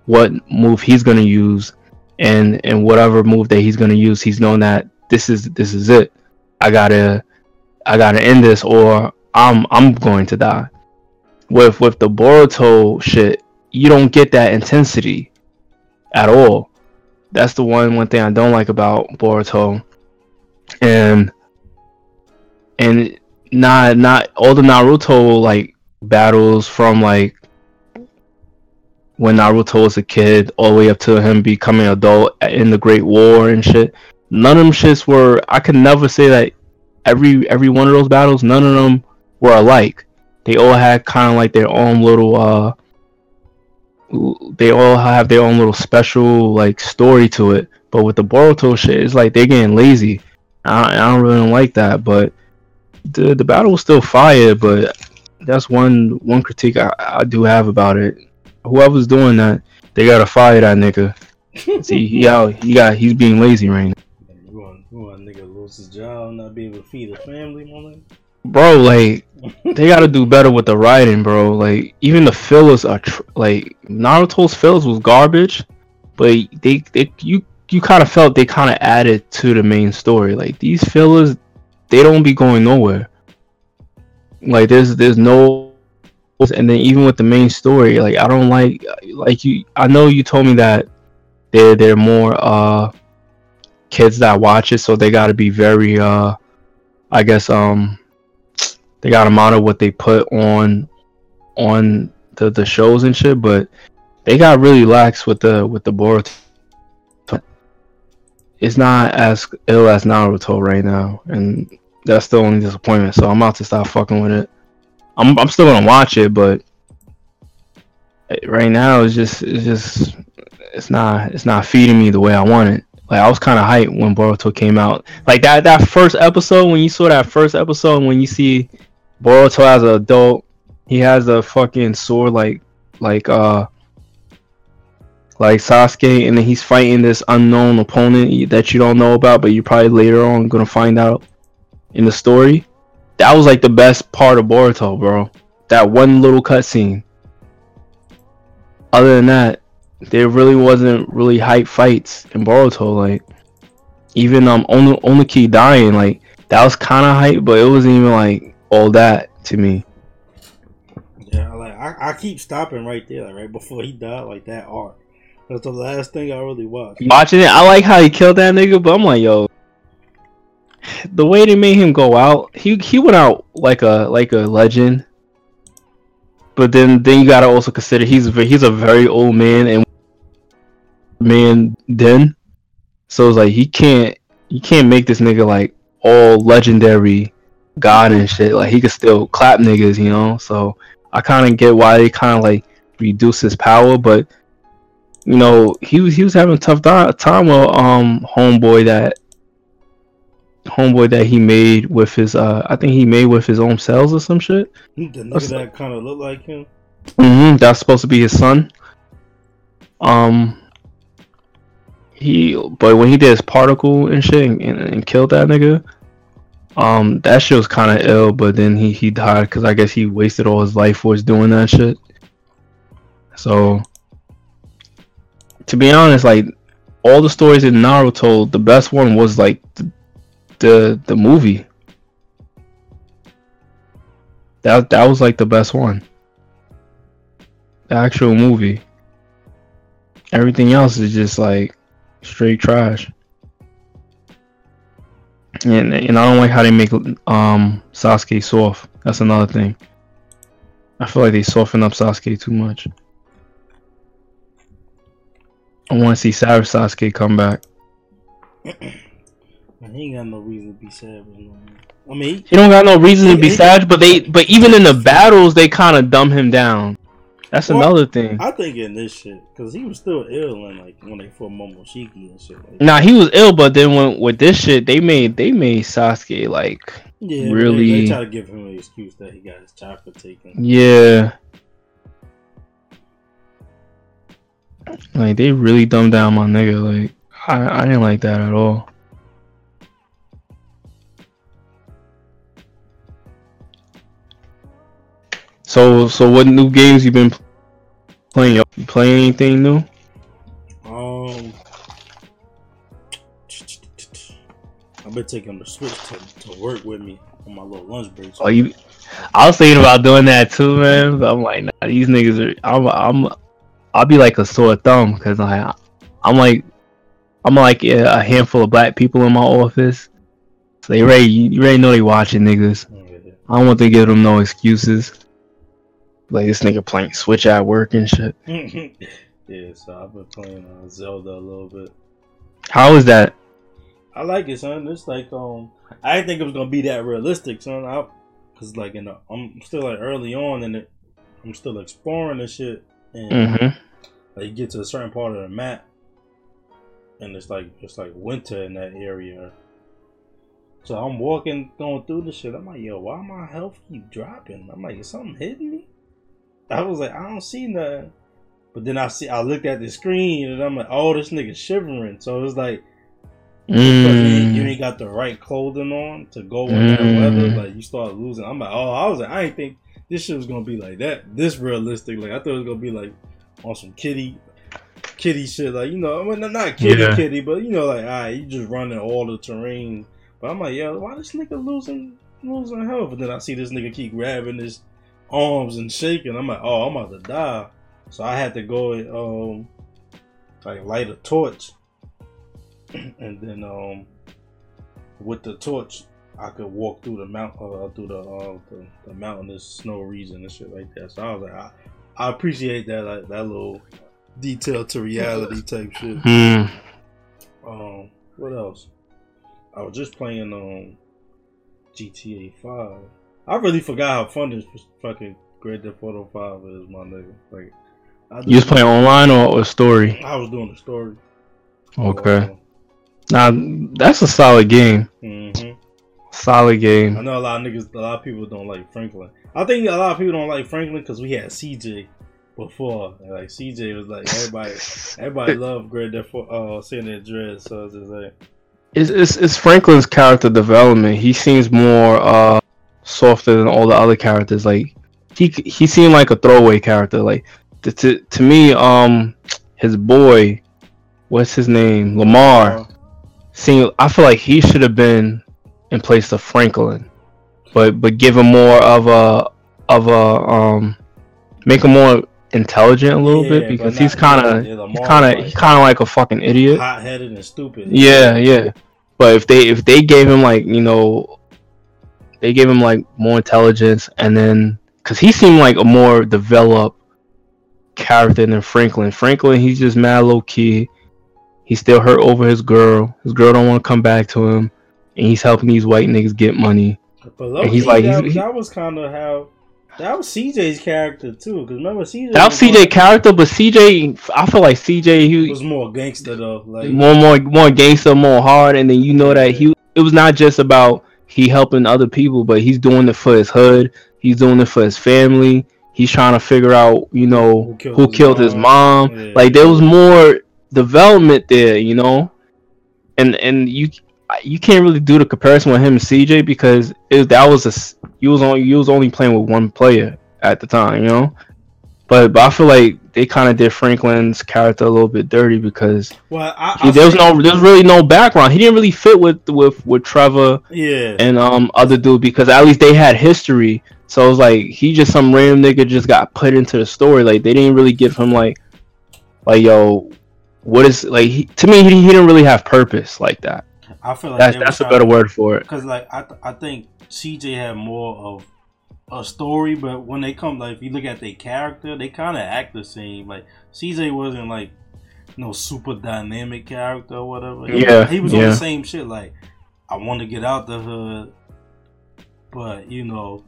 [SPEAKER 3] what move he's gonna use and and whatever move that he's gonna use, he's knowing that this is this is it. I gotta I gotta end this or I'm I'm going to die. With with the Boruto shit, you don't get that intensity at all. That's the one one thing I don't like about Boruto. And and not not all the Naruto like battles from like when Naruto was a kid all the way up to him becoming adult in the Great War and shit. None of them shits were I could never say that every every one of those battles, none of them were alike. They all had kind of like their own little uh they all have their own little special like story to it. But with the Boruto shit, it's like they're getting lazy. I, I don't really like that, but the the battle was still fire. But that's one one critique I, I do have about it. Whoever's doing that, they gotta fire that nigga. See, he out, he got he's being lazy right now,
[SPEAKER 1] You want, you want a nigga lose his job, not be able to feed his family, man?
[SPEAKER 3] bro. Like they gotta do better with the writing, bro. Like even the fillers are tr- like Naruto's fillers was garbage, but they they you you kind of felt they kind of added to the main story. Like these fillers, they don't be going nowhere. Like there's there's no, and then even with the main story, like I don't like like you. I know you told me that they're they're more uh kids that watch it, so they got to be very uh I guess um they got to monitor what they put on on the the shows and shit, but they got really lax with the with the board. it's not as ill as Naruto right now, and that's the only disappointment. So I'm about to stop fucking with it. I'm I'm still gonna watch it, but right now it's just it's just it's not it's not feeding me the way I want it. Like I was kind of hyped when Boruto came out. Like that that first episode when you saw that first episode when you see Boruto as an adult, he has a fucking sword like like uh like Sasuke, and then he's fighting this unknown opponent that you don't know about, but you're probably later on gonna find out in the story. That was like the best part of Boruto, bro. That one little cutscene. Other than that, there really wasn't really hype fights in Boruto. Like even um Onu Onoki dying, like that was kind of hype, but it wasn't even like all that to me.
[SPEAKER 1] Yeah, like I, I keep stopping right there, like right before he died, like that arc. That's the last thing I really watched.
[SPEAKER 3] Watching it, I like how he killed that nigga, but I'm like, yo, the way they made him go out, he he went out like a like a legend. But then then you gotta also consider he's he's a very old man and man then, so it's like he can't you can't make this nigga like all legendary god and shit. Like he could still clap niggas, you know. So I kind of get why they kind of like reduce his power, but you know, he was he was having a tough time with um homeboy that homeboy that he made with his uh I think he made with his own cells or some shit.
[SPEAKER 1] The nigga that kind of look like him.
[SPEAKER 3] hmm That's supposed to be his son. Um he but when he did his particle and shit and, and, and killed that nigga, um that shit was kind of ill. But then he he died because I guess he wasted all his life force doing that shit. So to be honest, like all the stories that Naruto, told, the best one was like the the, the movie. That that was like the best one. The actual movie. Everything else is just like straight trash. And and I don't like how they make um Sasuke soft. That's another thing. I feel like they soften up Sasuke too much. I want to see Savage Sasuke come back.
[SPEAKER 1] He ain't got no reason to be savage. No. I mean,
[SPEAKER 3] He don't got no reason to be
[SPEAKER 1] He- he-
[SPEAKER 3] savage, but they but even in the battles they kind of dumb him down. That's
[SPEAKER 1] Well,
[SPEAKER 3] another thing.
[SPEAKER 1] I think in this shit, because he was still ill and like when they fought Momoshiki and shit. Like,
[SPEAKER 3] Nah, he was ill, but then when with this shit, they made they made Sasuke like
[SPEAKER 1] yeah, really. They, they try to give him an excuse that he got his chakra taken.
[SPEAKER 3] yeah, like they really dumbed down my nigga. Like I I didn't like that at all. So so what new games you been playing? You play anything new?
[SPEAKER 1] Um, I've been taking the switch to, to work with me on my little lunch breaks.
[SPEAKER 3] Oh, you. I was thinking about doing that too, man. But I'm like, nah, these niggas are. I'm. I'm. I'll be like a sore thumb because like, I'm like, I'm like a handful of black people in my office. So they ready. You already know they watching niggas. I don't want to give them no excuses. Like this nigga playing Switch at work and shit.
[SPEAKER 1] yeah, so I've been playing uh, Zelda a little bit.
[SPEAKER 3] How is that?
[SPEAKER 1] I like it, son. It's like um, I didn't think it was gonna be that realistic, son. I, cause like in the, I'm still like early on in it. I'm still exploring this shit, and
[SPEAKER 3] Mm-hmm.
[SPEAKER 1] like you get to a certain part of the map, and it's like it's like winter in that area. So I'm walking, going through this shit. I'm like, yo, why my health keep dropping? I'm like, is something hitting me? I was like, I don't see nothing. But then I see, I looked at the screen and I'm like, oh, this nigga shivering. So it's like, because you, ain't-
[SPEAKER 3] Mm.
[SPEAKER 1] got the right clothing on to go in that
[SPEAKER 3] Mm.
[SPEAKER 1] weather. Like you start losing. I'm like, oh, I was like, I ain't think this shit was gonna be like that. This realistic. Like I thought it was gonna be like on some kitty, kitty shit. Like you know, I mean, not kitty,
[SPEAKER 3] Yeah.
[SPEAKER 1] kitty, but you know, like alright, you just running all the terrain. But I'm like, yo, why this nigga losing losing health? And then I see this nigga keep grabbing his arms and shaking. I'm like, oh, I'm about to die. So I had to go and um, like light a torch and then um with the torch I could walk through the mount uh through the uh the, the mountainous snow region and shit like that. So I was like I, I appreciate that like that little detail to reality type shit.
[SPEAKER 3] Hmm.
[SPEAKER 1] Um what else? I was just playing um GTA Five. I really forgot how fun this fucking Grand Theft Auto Five is, my nigga. Like, I
[SPEAKER 3] You was playing online or, or story?
[SPEAKER 1] I was doing the story.
[SPEAKER 3] Okay. Nah, that's a solid game.
[SPEAKER 1] hmm
[SPEAKER 3] Solid game.
[SPEAKER 1] I know a lot of niggas, a lot of people don't like Franklin. I think a lot of people don't like Franklin because we had CJ before. And, like CJ was like everybody, everybody loved Grand Theft Auto, uh, San Andreas. So it's just like,
[SPEAKER 3] It's, it's it's Franklin's character development. He seems more uh softer than all the other characters. Like he he seemed like a throwaway character. Like to to, to me, um, his boy, what's his name, Lamar.
[SPEAKER 1] uh,
[SPEAKER 3] Seemed I feel like he should have been in place of Franklin, but but give him more of a of a um make him more intelligent a little
[SPEAKER 1] Yeah,
[SPEAKER 3] bit because he's kind of he's kind of he's kind of like a fucking idiot.
[SPEAKER 1] hot headed and stupid.
[SPEAKER 3] Yeah, yeah. But if they if they gave him like you know, they gave him like more intelligence, and then because he seemed like a more developed character than Franklin. Franklin, he's just mad low key. He's still hurt over his girl. His girl don't want to come back to him, and he's helping these white niggas get money.
[SPEAKER 1] But low
[SPEAKER 3] And he's
[SPEAKER 1] key,
[SPEAKER 3] like-
[SPEAKER 1] that,
[SPEAKER 3] he's-
[SPEAKER 1] that was kind of how that was CJ's character too. Because remember CJ
[SPEAKER 3] That was CJ character, but CJ, I feel like CJ he
[SPEAKER 1] was more gangster though. Like
[SPEAKER 3] more more more gangster, more hard, and then you know that he it was not just about he helping other people, but he's doing it for his hood. He's doing it for his family. He's trying to figure out, you know,
[SPEAKER 1] Who killed
[SPEAKER 3] who
[SPEAKER 1] his
[SPEAKER 3] killed his
[SPEAKER 1] mom.
[SPEAKER 3] mom.
[SPEAKER 1] Yeah.
[SPEAKER 3] Like there was more development there, you know, and and you you can't really do the comparison with him and CJ because it, that was a you was on you was only playing with one player at the time, you know. But but I feel like they kind of did Franklin's character a little bit dirty because
[SPEAKER 1] well, I,
[SPEAKER 3] he, there was no there's really no background. He didn't really fit with with with Trevor
[SPEAKER 1] yeah.
[SPEAKER 3] and um other dude because at least they had history. So it was like he just some random nigga just got put into the story. Like they didn't really give him like like yo, what is like he, to me he, he didn't really have purpose like that.
[SPEAKER 1] I feel like
[SPEAKER 3] That's that's a better
[SPEAKER 1] to-
[SPEAKER 3] word for it.
[SPEAKER 1] Because like I, th- I think CJ had more of a story, but when they come like if you look at their character, they kind of act the same. Like CJ wasn't like no super dynamic character or whatever.
[SPEAKER 3] Yeah,
[SPEAKER 1] he was on the same shit. Like I want to get out the hood, but you know,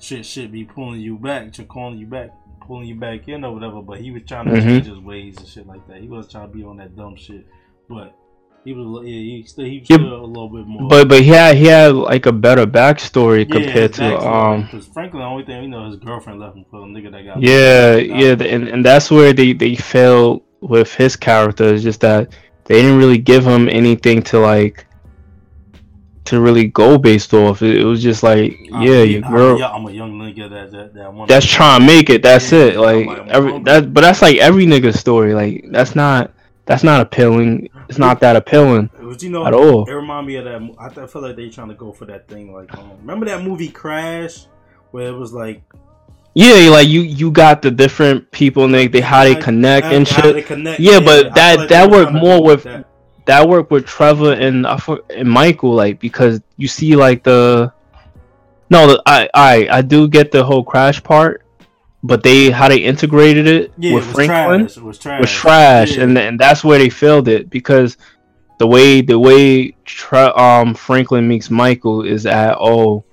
[SPEAKER 1] shit should be pulling you back, calling you back, pulling you back in or whatever. But he was trying to
[SPEAKER 3] Mhm.
[SPEAKER 1] change his ways and shit like that. He wasn't trying to be on that dumb shit, but. He was, yeah, he still, he was
[SPEAKER 3] Yeah,
[SPEAKER 1] still a little bit more.
[SPEAKER 3] But but he had he had like a better backstory
[SPEAKER 1] Yeah,
[SPEAKER 3] compared to um
[SPEAKER 1] because Franklin, the only thing we know, his girlfriend left him for a nigga that got
[SPEAKER 3] Yeah, yeah, and, and that's where they, they failed with his character. Is just that they didn't really give him anything to like to really go based off. It, it was just like, yeah, your
[SPEAKER 1] I'm,
[SPEAKER 3] girl.
[SPEAKER 1] yeah, I'm a young nigga that that, that
[SPEAKER 3] That's trying to make it. That's
[SPEAKER 1] Yeah,
[SPEAKER 3] it. Like
[SPEAKER 1] like,
[SPEAKER 3] every that, but that's like every nigga's story. Like that's not that's not appealing. It's not that appealing.
[SPEAKER 1] But you know,
[SPEAKER 3] at all.
[SPEAKER 1] It reminded me of that. I, feel like they trying to go for that thing. Like, um, remember that movie Crash, where it was like
[SPEAKER 3] Yeah, like you you got the different people and they, they how they connect and shit.
[SPEAKER 1] connect.
[SPEAKER 3] Yeah, but
[SPEAKER 1] I
[SPEAKER 3] that-
[SPEAKER 1] like
[SPEAKER 3] that worked more with-
[SPEAKER 1] that.
[SPEAKER 3] that worked with Trevor and I for- and Michael, like because you see like the no, the, I I I do get the whole crash part, but they how they integrated it
[SPEAKER 1] Yeah,
[SPEAKER 3] with
[SPEAKER 1] it
[SPEAKER 3] Franklin
[SPEAKER 1] trash. It was trash.
[SPEAKER 3] was trash,
[SPEAKER 1] Yeah.
[SPEAKER 3] and and that's where they failed it because the way the way Tra- um Franklin meets Michael is at oh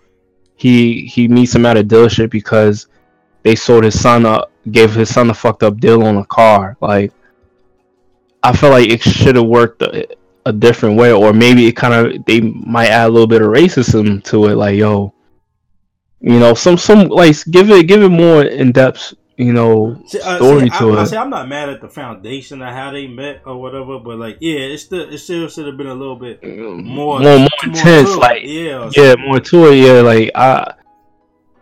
[SPEAKER 3] he he meets him at a dealership because they sold his son up gave his son a fucked up deal on a car like I feel like it should have worked a, a different way or maybe it kind of they might add a little bit of racism to it like yo you know some some like give it give it more in depth you know
[SPEAKER 1] See, uh,
[SPEAKER 3] story
[SPEAKER 1] see,
[SPEAKER 3] to
[SPEAKER 1] I, I
[SPEAKER 3] it
[SPEAKER 1] say I'm not mad at the foundation of how they met or whatever, but like, yeah, it still it still should have been a little bit more
[SPEAKER 3] more more intense
[SPEAKER 1] it.
[SPEAKER 3] like
[SPEAKER 1] yeah,
[SPEAKER 3] yeah more to it yeah like i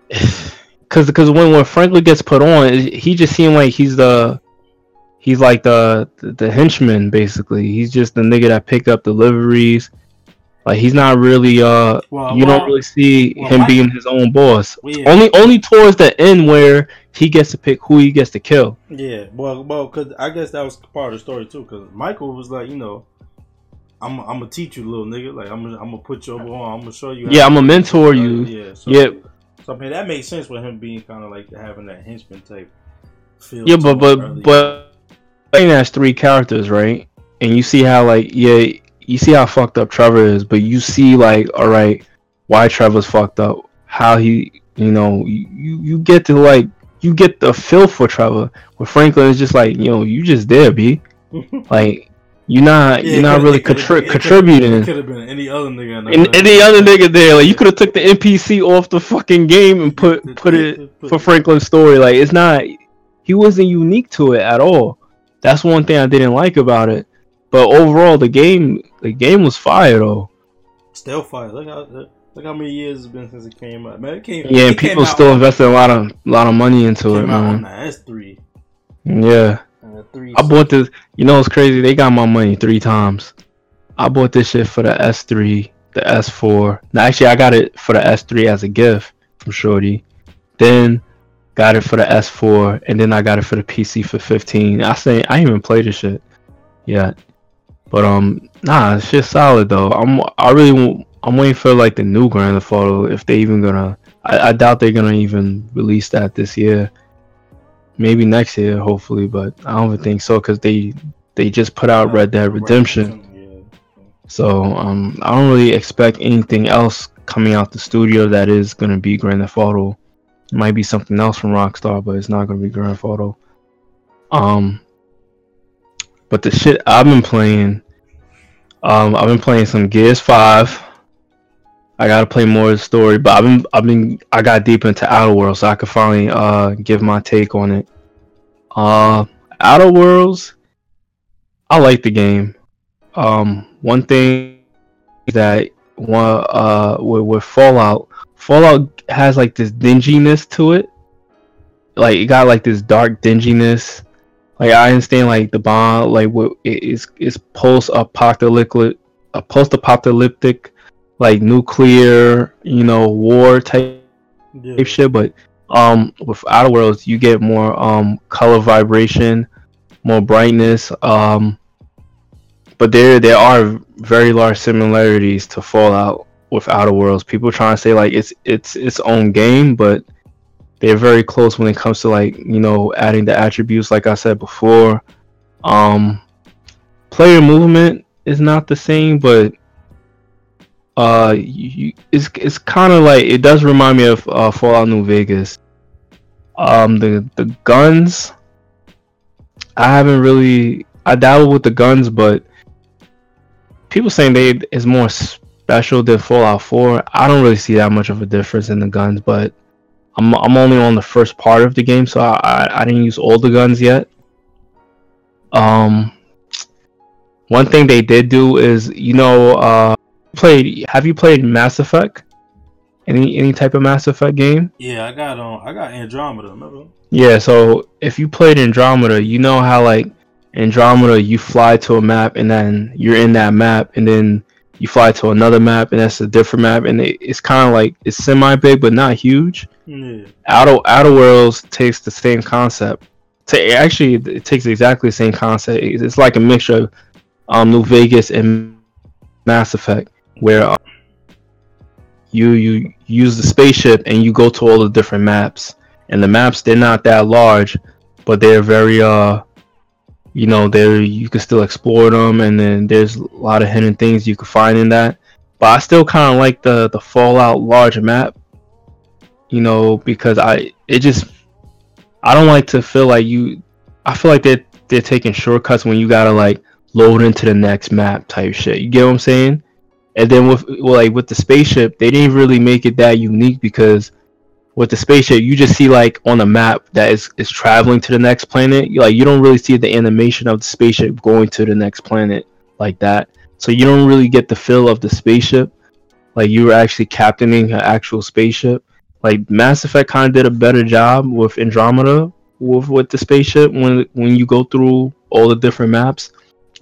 [SPEAKER 3] because because when when franklin gets put on he just seemed like he's the he's like the, the the henchman basically he's just the nigga that picked up deliveries like he's not really uh
[SPEAKER 1] Well,
[SPEAKER 3] you
[SPEAKER 1] well-
[SPEAKER 3] don't really see
[SPEAKER 1] well,
[SPEAKER 3] him
[SPEAKER 1] Mike-
[SPEAKER 3] being his own boss
[SPEAKER 1] Well, yeah.
[SPEAKER 3] only only towards the end where he gets to pick who he gets to kill
[SPEAKER 1] Yeah, well, well, cause I guess that was part of the story too. Cause Michael was like, you know, I'm, I'm gonna teach you, little nigga. Like, I'm, gonna, I'm gonna put you over on. I'm gonna show you. how
[SPEAKER 3] yeah
[SPEAKER 1] to
[SPEAKER 3] i'm gonna mentor you
[SPEAKER 1] Yeah. So,
[SPEAKER 3] yeah
[SPEAKER 1] So I mean, that makes sense with him being kind of like having that henchman type. Feel
[SPEAKER 3] Yeah,
[SPEAKER 1] to
[SPEAKER 3] but but
[SPEAKER 1] early
[SPEAKER 3] but Playing has three characters, right? And you see how like yeah, you see how fucked up Trevor is, but you see like, all right, why Trevor's fucked up, how he, you know, you you get to like you get the feel for Trevor. With Franklin, it's just like, you know, you just there, b. like you're not
[SPEAKER 1] Yeah,
[SPEAKER 3] you're not really contri-
[SPEAKER 1] it
[SPEAKER 3] contributing.
[SPEAKER 1] Could have been any other nigga. in
[SPEAKER 3] And any other nigga there, like you could have took the NPC off the fucking game and put put it for Franklin's story. Like it's not, he wasn't unique to it at all. That's one thing I didn't like about it. But overall, the game the game was fire though.
[SPEAKER 1] Still fire. Look how look how many years it's been since it came out. Man, it came.
[SPEAKER 3] Yeah,
[SPEAKER 1] it
[SPEAKER 3] people
[SPEAKER 1] out
[SPEAKER 3] still invested a lot of lot of money into it,
[SPEAKER 1] Came on
[SPEAKER 3] man.
[SPEAKER 1] the S three.
[SPEAKER 3] Yeah,
[SPEAKER 1] three.
[SPEAKER 3] I bought this. You know what's crazy? They got my money three times. I bought this shit for the S3, the S4. No, actually, I got it for the S3 as a gift from Shorty. Then got it for the S4, and then I got it for the PC for 15. I say I even played this shit yet, but um, nah, it's just solid though. I'm I really I'm waiting for like the new Grand Theft Auto if they even gonna. I, I doubt they're gonna even release that this year. Maybe next year, hopefully, but I don't even think so because they they just put out Red Dead Redemption. So um, I don't really expect anything else coming out the studio that is gonna be Grand Theft Auto. It might be something else from Rockstar, but it's not gonna be Grand Theft Auto. Um, but the shit I've been playing, um, I've been playing some Gears Five. I gotta play more of the story, but I've been, I've been, I got deep into Outer Worlds, so I could finally uh give my take on it. Uh, Outer Worlds, I like the game. Um, one thing that one uh with, with Fallout, Fallout has like this dinginess to it. Like it got like this dark dinginess. Like I understand like the bond like what it is it's post apocalyptic a post apocalyptic like nuclear, you know, war type
[SPEAKER 1] Yeah.
[SPEAKER 3] shit, but um with Outer Worlds you get more um color vibration, more brightness, um but there there are very large similarities to Fallout with Outer Worlds. People trying to say like it's it's its own game, but they're very close when it comes to like, you know, adding the attributes like I said before. Um player movement is not the same, but uh you, it's it's kind of like it does remind me of uh, Fallout New Vegas. Um the the guns I haven't really I dabbled with the guns, but people saying they is more special than Fallout 4. I don't really see that much of a difference in the guns, but I'm I'm only on the first part of the game, so I I, I didn't use all the guns yet. Um, one thing they did do is you know uh played have you played Mass Effect? Any any type of Mass Effect game?
[SPEAKER 1] Yeah, I got um, I got Andromeda. Remember?
[SPEAKER 3] Yeah, so if you played Andromeda, you know how like Andromeda you fly to a map and then you're in that map and then you fly to another map and that's a different map and it, it's kind of like it's semi big but not huge.
[SPEAKER 1] Yeah.
[SPEAKER 3] Outer Outer Worlds takes the same concept. Actually, it takes exactly the same concept. It's like a mixture of um, New Vegas and Mass Effect, where uh, you you use the spaceship and you go to all the different maps. And the maps they're not that large, but they're very uh, you know, they're you can still explore them, and then there's a lot of hidden things you can find in that. But I still kind of like the the Fallout large map you know, because I it just I don't like to feel like you I feel like they're they're taking shortcuts when you gotta like load into the next map type shit. You get what I'm saying? And then with well, like with the spaceship, they didn't really make it that unique because with the spaceship, you just see like on the map that is is traveling to the next planet. You like you don't really see the animation of the spaceship going to the next planet like that. So you don't really get the feel of the spaceship, like you were actually captaining an actual spaceship like Mass Effect kind of did a better job with Andromeda with with the spaceship when when you go through all the different maps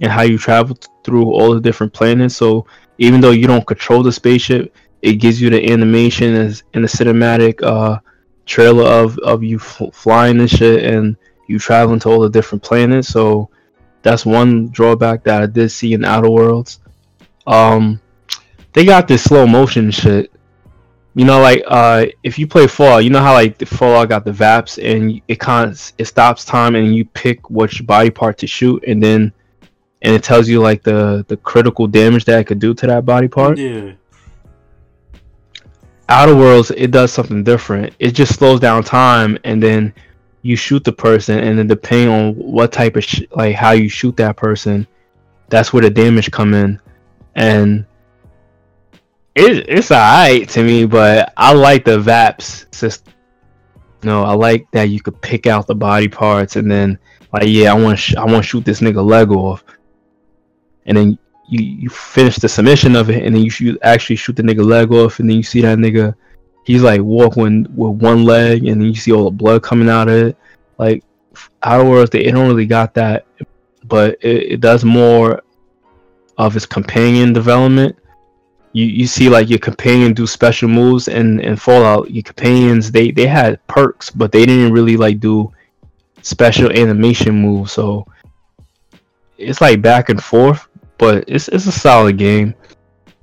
[SPEAKER 3] and how you travel th- through all the different planets. So even though you don't control the spaceship, it gives you the animation in the cinematic uh trailer of of you f- flying and shit and you traveling to all the different planets. So that's one drawback that I did see in Outer Worlds. Um, they got this slow motion shit you know like uh if you play fallout you know how like the fallout got the VATS and it kind of it stops time and you pick which body part to shoot and then and it tells you like the the critical damage that it could do to that body part.
[SPEAKER 1] Yeah.
[SPEAKER 3] Outer Worlds, it does something different. It just slows down time, and then you shoot the person, and then depending on what type of sh- like how you shoot that person, that's where the damage come in, and it, it's alright to me. But I like the VATS system. No, I like that you could pick out the body parts, and then like yeah, I want sh- I want to shoot this nigga leg off, and then you you finish the submission of it, and then you actually shoot the nigga leg off, and then you see that nigga, he's like walking with one leg, and then you see all the blood coming out of it. Like Outer Worlds, they don't really got that, but it, it does more of its companion development. You you see like your companion do special moves, and in Fallout, your companions they they had perks, but they didn't really like do special animation moves. So it's like back and forth but it's it's a solid game.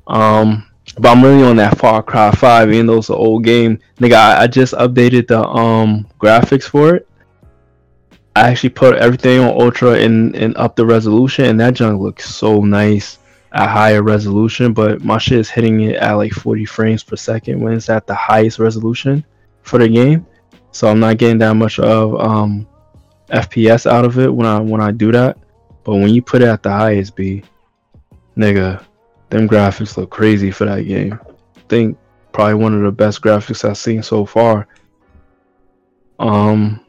[SPEAKER 3] Um, but I'm really on that Far Cry Five, even though it's an old game. Nigga, I, I just updated the um graphics for it. I actually put everything on ultra and and up the resolution, and that junk looks so nice at higher resolution. But my shit is hitting it at like 40 frames per second when it's at the highest resolution for the game. So I'm not getting that much of um FPS out of it when I when I do that. But when you put it at the highest, B, Nigga, them graphics look crazy for that game. I think probably one of the best graphics I've seen so far. Um,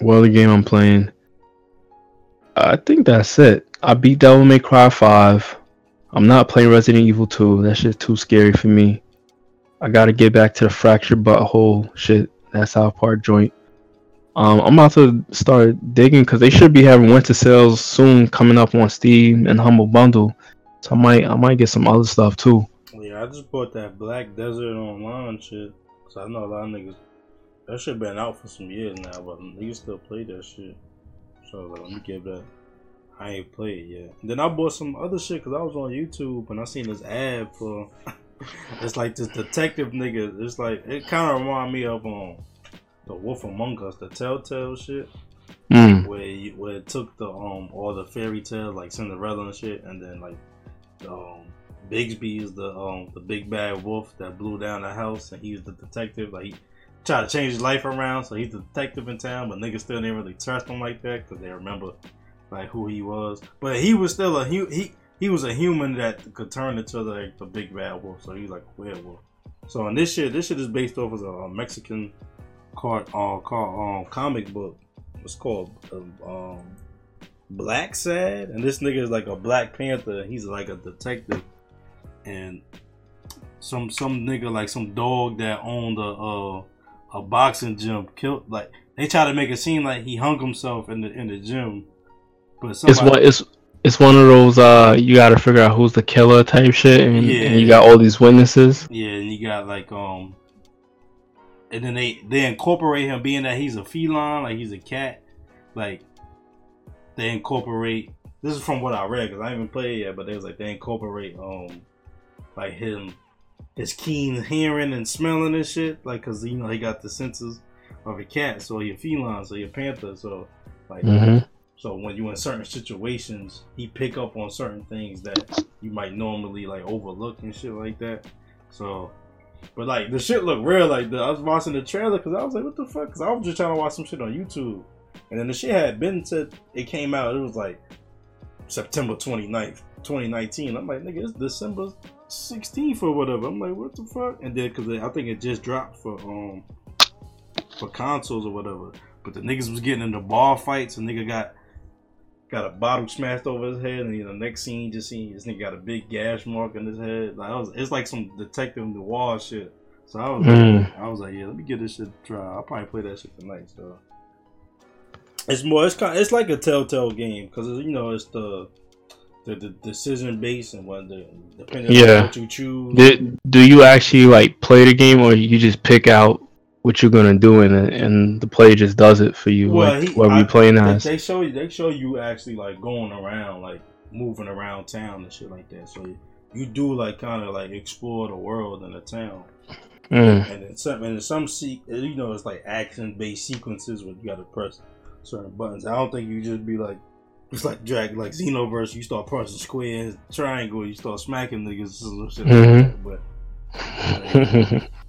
[SPEAKER 3] what other game I'm playing? I think that's it. I beat Devil May Cry 5. I'm not playing Resident Evil 2. That shit's too scary for me. I gotta get back to the Fractured But Whole shit. That South Park joint. Um, I'm about to start digging because they should be having winter sales soon coming up on Steam and Humble Bundle. So I might I might get some other stuff too.
[SPEAKER 1] Yeah, I just bought that Black Desert Online shit. Cause I know a lot of niggas. That shit been out for some years now, but niggas still play that shit. So like, let me give that. I ain't played yet. And then I bought some other shit because I was on YouTube and I seen this ad for. it's like this detective nigga. It's like it kind of remind me of um the Wolf Among Us, the Telltale shit,
[SPEAKER 3] Mm.
[SPEAKER 1] where you, where it took the um all the fairy tales like Cinderella and shit, and then like um Bigby is the um the big bad wolf that blew down the house, and he's the detective. Like he tried to change his life around, so he's the detective in town, but niggas still didn't really trust him like that because they remember like who he was. But he was still a hu- he he was a human that could turn into like the big bad wolf, so he's like a werewolf. So in this shit, this shit is based off of a Mexican card uh called um comic book. It's called um, um Blacksad, and this nigga is like a Black Panther. He's like a detective, and some some nigga like some dog that owned a uh, a boxing gym killed. Like they try to make it seem like he hung himself in the in the gym, but
[SPEAKER 3] It's
[SPEAKER 1] somebody,
[SPEAKER 3] what it's it's one of those uh you got to figure out who's the killer type shit, and,
[SPEAKER 1] Yeah.
[SPEAKER 3] and you got all these witnesses.
[SPEAKER 1] Yeah, and you got like um, and then they they incorporate him being that he's a feline, like he's a cat, like they incorporate. This is from what I read because I haven't played yet, but they was like they incorporate um, like him, his keen hearing and smelling and shit, like because you know he got the senses of a cat, so he a feline, so he a panther, so like.
[SPEAKER 3] hmm
[SPEAKER 1] So when you're in certain situations, he pick up on certain things that you might normally like overlook and shit like that. So, but like the shit looked real. Like the, I was watching the trailer because I was like, what the fuck? Because I was just trying to watch some shit on YouTube, and then the shit had been said it came out. It was like September 29th, 2019. I'm like, nigga, it's December 16th or whatever. I'm like, what the fuck? And then because I think it just dropped for um for consoles or whatever. But the niggas was getting into bar fights, and nigga got got a bottle smashed over his head, and you know, next scene just seen this nigga got a big gash mark on his head. Like was, it's like some detective noir shit. So I was,
[SPEAKER 3] Mm.
[SPEAKER 1] like, I was like, yeah, let me get this shit a try. I'll probably play that shit tonight. So it's more, it's kind, it's like a telltale game because you know it's the the, the decision based and what the depending
[SPEAKER 3] Yeah.
[SPEAKER 1] on what you choose.
[SPEAKER 3] Do, do you actually like play the game, or you just pick out what you're gonna do, and and the play just does it for you,
[SPEAKER 1] Well,
[SPEAKER 3] like
[SPEAKER 1] he- I-
[SPEAKER 3] you playing as?
[SPEAKER 1] they show you. They show you actually like going around, like moving around town and shit like that. So you, you do like kind of like explore the world and the town.
[SPEAKER 3] Mm.
[SPEAKER 1] And in some, and in some se- you know, it's like action based sequences where you got to press certain buttons. I don't think you just be like It's like drag like Xenoverse. You start pressing square, triangle. You start smacking niggas. and Shit
[SPEAKER 3] Mhm.
[SPEAKER 1] like that. But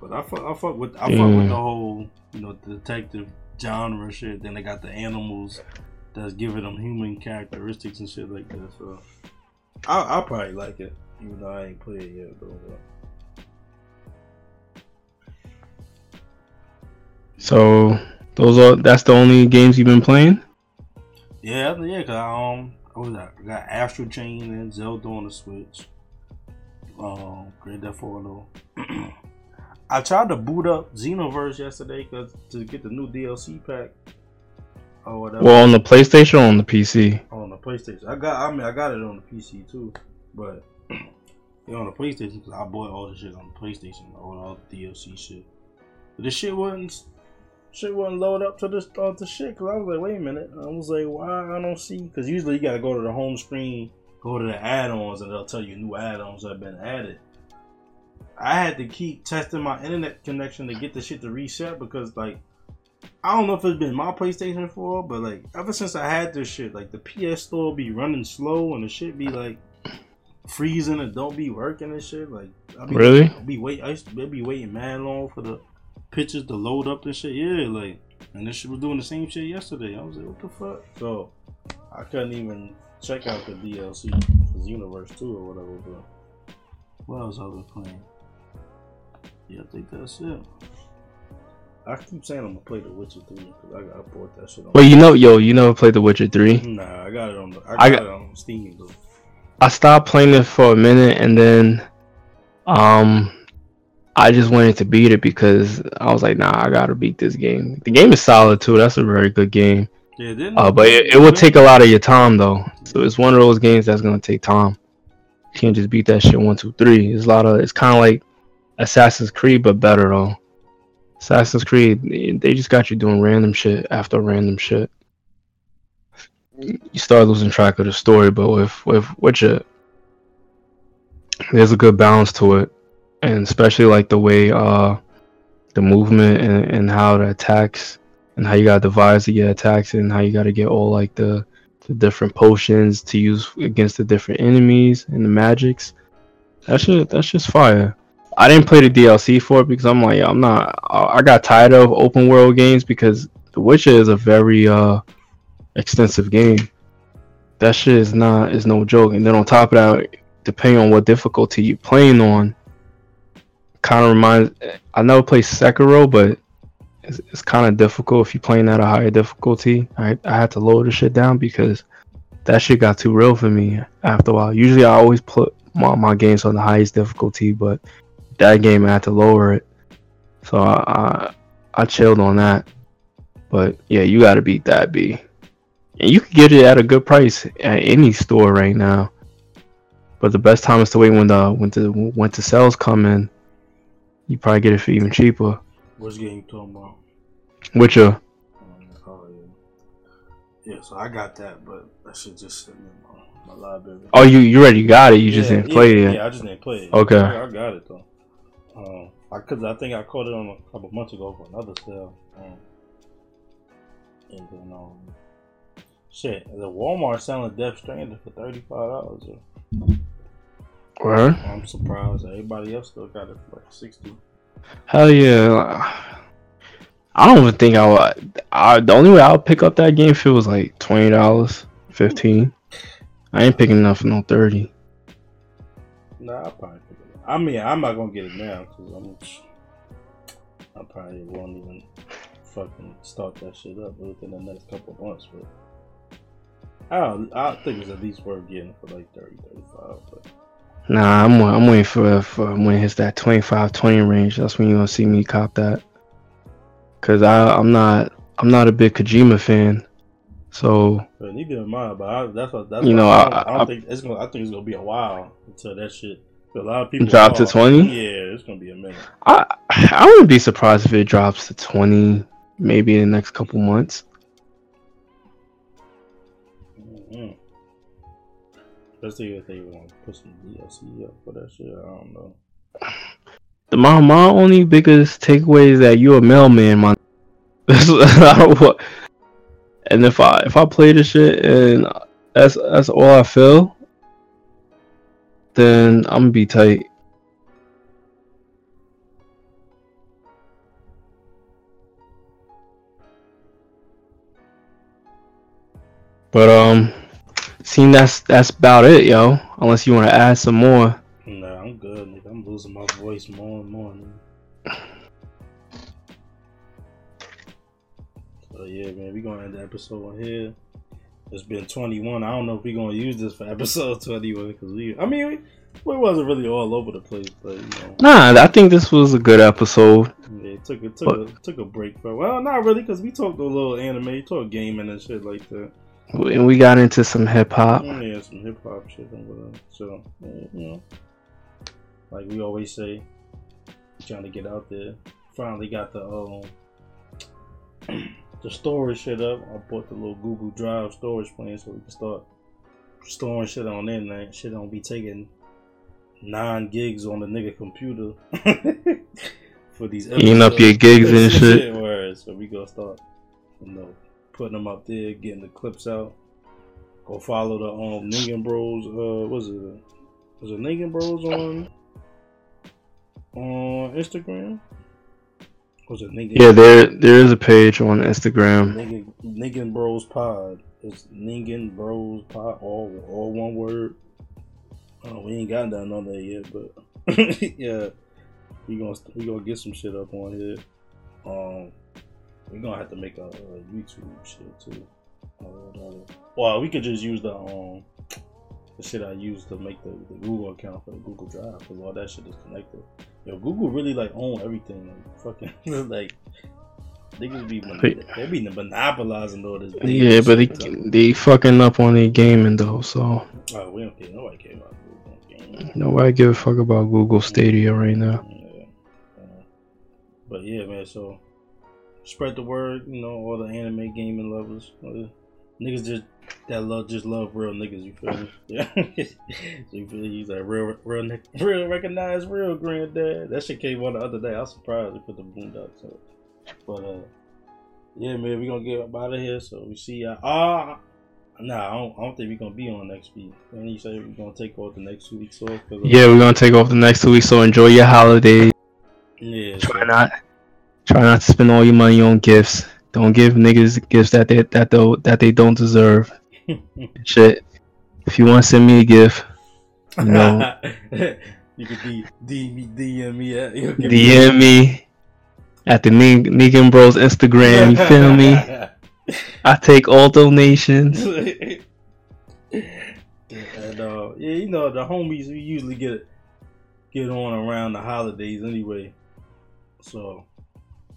[SPEAKER 1] but I fuck, I fuck with I fuck with
[SPEAKER 3] Mm.
[SPEAKER 1] the whole you know detective genre shit. Then they got the animals that's giving them human characteristics and shit like that. So I I'll probably like it, even though I ain't played it yet though.
[SPEAKER 3] So those are that's the only games you've been playing.
[SPEAKER 1] Yeah, yeah, cause um, what was that? I got Astral Chain and Zelda on the Switch. Um, Grand Theft Auto. I tried to boot up Xenoverse yesterday cause to get the new DLC pack or whatever
[SPEAKER 3] Well, on the PlayStation or on the PC.
[SPEAKER 1] on the PlayStation. I got, I mean, I got it on the PC too, but yeah, on the PlayStation because I bought all the shit on the PlayStation, all, all the DLC shit. But the shit wasn't, shit wasn't load up to this uh, the shit. Cause I was like, wait a minute. I was like, why I don't see? Because usually you gotta go to the home screen, go to the add-ons, and they'll tell you new add-ons have been added. I had to keep testing my internet connection to get the shit to reset because like I don't know if it's been my PlayStation 4, but like ever since I had this shit, like the PS Store be running slow and the shit be like freezing and don't be working and shit. Like I be,
[SPEAKER 3] Really?
[SPEAKER 1] I be wait, I used to be waiting mad long for the pictures to load up and shit. Yeah, like and this shit was doing the same shit yesterday. I was like, what the fuck? So I couldn't even check out the DLC for Xenoverse 2 or whatever. But what else I was playing? Yeah, I think that's it. I keep saying I'm gonna play The Witcher 3 because I got I bought that shit on.
[SPEAKER 3] Well, you know, yo, you never played The Witcher Three.
[SPEAKER 1] Nah, I got it on. The, I got,
[SPEAKER 3] I got-
[SPEAKER 1] it on Steam though.
[SPEAKER 3] I stopped playing it for a minute, and then, um, I just wanted to beat it because I was like, nah, I gotta beat this game. The game is solid too. That's a very good game.
[SPEAKER 1] Yeah, didn't.
[SPEAKER 3] Uh, but it, it will take a lot of your time though. So it's one of those games that's gonna take time. Can't just beat that shit one, two, three. It's a lot of. It's kind of like Assassin's Creed, but better though. Assassin's Creed, they just got you doing random shit after random shit. You start losing track of the story, but with with Witcher, there's a good balance to it, and especially like the way uh the movement and, and how the attacks and how you got to devise to get attacks and how you got to get all like the the different potions to use against the different enemies and the magics. That shit, that's just fire. I didn't play the DLC for it because I'm like, I'm not. I I got tired of open world games because The Witcher is a very uh extensive game. That shit is not is no joke. And then on top of that, depending on what difficulty you're playing on, kind of reminds. I never played Sekiro, but it's, it's kind of difficult if you're playing at a higher difficulty. I I had to lower the shit down because that shit got too real for me after a while. Usually I always put my, my games on the highest difficulty, but that game I had to lower it. So I I, I chilled on that. But yeah, you got to beat that B. And you can get it at a good price at any store right now. But the best time is to wait when the when the when the sales come in. You probably get it for even cheaper.
[SPEAKER 1] Which game you talking about?
[SPEAKER 3] Witcher.
[SPEAKER 1] Oh yeah. Yeah, so I got that, but that shit just sitting in my, my library.
[SPEAKER 3] Oh, you you already got it. You just
[SPEAKER 1] Yeah,
[SPEAKER 3] didn't play it.
[SPEAKER 1] Yeah, I just didn't play it.
[SPEAKER 3] Okay.
[SPEAKER 1] I, I got it though. Um, I cause I think I caught it on a couple months ago for another sale. Um, and then um, shit, the Walmart selling Death Stranding for thirty five dollars.
[SPEAKER 3] Word?
[SPEAKER 1] I'm surprised everybody else still got it for like sixty.
[SPEAKER 3] Hell yeah. I don't even think I would. I, the only way I would pick up that game if it was like twenty dollars, fifteen. I ain't picking up for no thirty.
[SPEAKER 1] Nah, I'll probably pick it up. I mean, I'm not gonna get it now because I'm. I probably won't even fucking start that shit up within the next couple months. But I don't. I think it's at least worth getting for like 30, 35. But
[SPEAKER 3] Nah, I'm I'm waiting for for when it hits that 25, 20 range. That's when you're gonna see me cop that. Cause I I'm not I'm not a big Kojima fan, so
[SPEAKER 1] but neither am I. But I, that's what that's
[SPEAKER 3] You
[SPEAKER 1] what
[SPEAKER 3] know,
[SPEAKER 1] I, don't,
[SPEAKER 3] I-
[SPEAKER 1] I, don't
[SPEAKER 3] I-
[SPEAKER 1] think it's gonna. I think it's gonna be a while until that shit. A lot of people
[SPEAKER 3] Drop to 20?
[SPEAKER 1] Yeah, it's gonna be a minute.
[SPEAKER 3] I I wouldn't be surprised if it drops to twenty, maybe in the next couple months.
[SPEAKER 1] Especially if they want to put some DLC up for that shit. I don't know.
[SPEAKER 3] The my my only biggest takeaway is that you're a mailman, man. And if I if I play this shit and that's that's all I feel, then I'm gonna be tight. But um, seeing that's that's about it, yo. Unless you want to add some more.
[SPEAKER 1] Nah, I'm good, nigga. I'm losing my voice more and more. Nigga. So yeah, man, we gonna end the episode on here. It's been 21. I don't know if we gonna use this for episode 21 because we. I mean, we, we wasn't really all over the place, but you know.
[SPEAKER 3] Nah, I think this was a good episode.
[SPEAKER 1] Yeah, it took it took a took a break for well, not really, because we talked a little anime, talked gaming and shit like that.
[SPEAKER 3] And we got into some hip hop.
[SPEAKER 1] Yeah, some hip hop shit and whatever. So, you know, like we always say, trying to get out there. Finally got the um the storage shit up. I bought the little Google Drive storage plan so we can start storing shit on there. And shit don't be taking nine gigs on the nigga computer for these
[SPEAKER 3] Eating up your gigs and shit.
[SPEAKER 1] Word. So we gonna start, you know, putting them up there, getting the clips out. Go follow the um Ningen Bros. Uh, was it was it Ningen Bros on on Instagram? Was it Ningen?
[SPEAKER 3] Yeah, there there is a page on Instagram.
[SPEAKER 1] Ningen, Ningen Bros Pod. It's Ningen Bros Pod. All all one word. Oh, we ain't got nothing on there yet, but yeah, we gonna we gonna get some shit up on here. Um, we're gonna have to make a, a YouTube shit too. Well, we could just use the um the shit I use to make the, the Google account for the Google Drive because all that shit is connected. Yo, Google really like own everything. Like, fucking like niggas be they be monopolizing all this.
[SPEAKER 3] Yeah, but they, they fucking up on their gaming though. So
[SPEAKER 1] oh, we don't care. Nobody care about Google.
[SPEAKER 3] Nobody give a fuck about Google Stadia right now.
[SPEAKER 1] Yeah. Uh, but yeah, man. So spread the word. You know, all the anime gaming lovers. Uh, niggas just that love just love real niggas. You feel me? Yeah. you feel he's like real, real, real recognized real granddad. That shit came on the other day. I was surprised they put the boondocks up. But uh, yeah, man, we gonna get up out of here. So we see y'all. Ah. Nah, I don't, I don't think we're gonna be on next week. And you say we're gonna take off the next two weeks off.
[SPEAKER 3] Yeah, we're gonna take off the next two weeks. So enjoy your holidays.
[SPEAKER 1] Yeah.
[SPEAKER 3] Try so. not, try not to spend all your money on gifts. Don't give niggas gifts that they that they that they don't deserve. Shit. If you want to send me a gift, you know,
[SPEAKER 1] you could D, D, DM me at
[SPEAKER 3] DM me at the Ningen Bros Instagram. You feel me? I take all donations.
[SPEAKER 1] and uh, yeah, you know the homies we usually get get on around the holidays anyway. So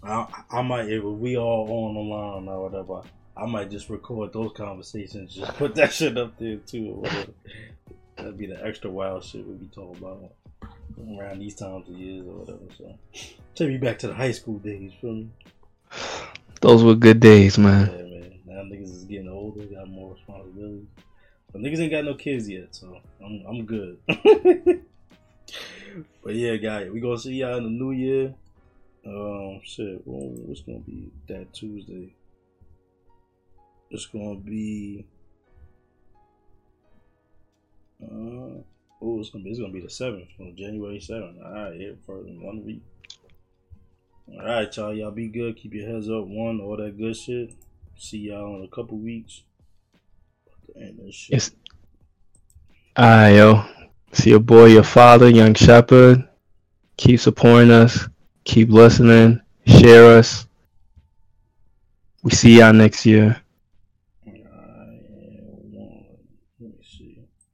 [SPEAKER 1] I, I might if we all on the line or whatever, I might just record those conversations, just put that shit up there too or whatever. That'd be the extra wild shit we be talking about around these times of years or whatever. So take me back to the high school days, feel me?
[SPEAKER 3] Those were good days, man.
[SPEAKER 1] Yeah, man. Now niggas is getting older, got more responsibilities. But niggas ain't got no kids yet, so I'm I'm good. but yeah, guys, we gonna see y'all in the new year. Um, shit, well, it's gonna be that Tuesday? It's gonna be. Uh, oh, it's gonna be it's gonna be the seventh on January seventh. All right, here for one week. All right, y'all. Y'all be good. Keep your heads up. One, all that good shit. See y'all in a couple weeks.
[SPEAKER 3] Yes. Alright, yo. See your boy, your father, Young Shepherd. Keep supporting us. Keep listening. Share us. We see y'all next year.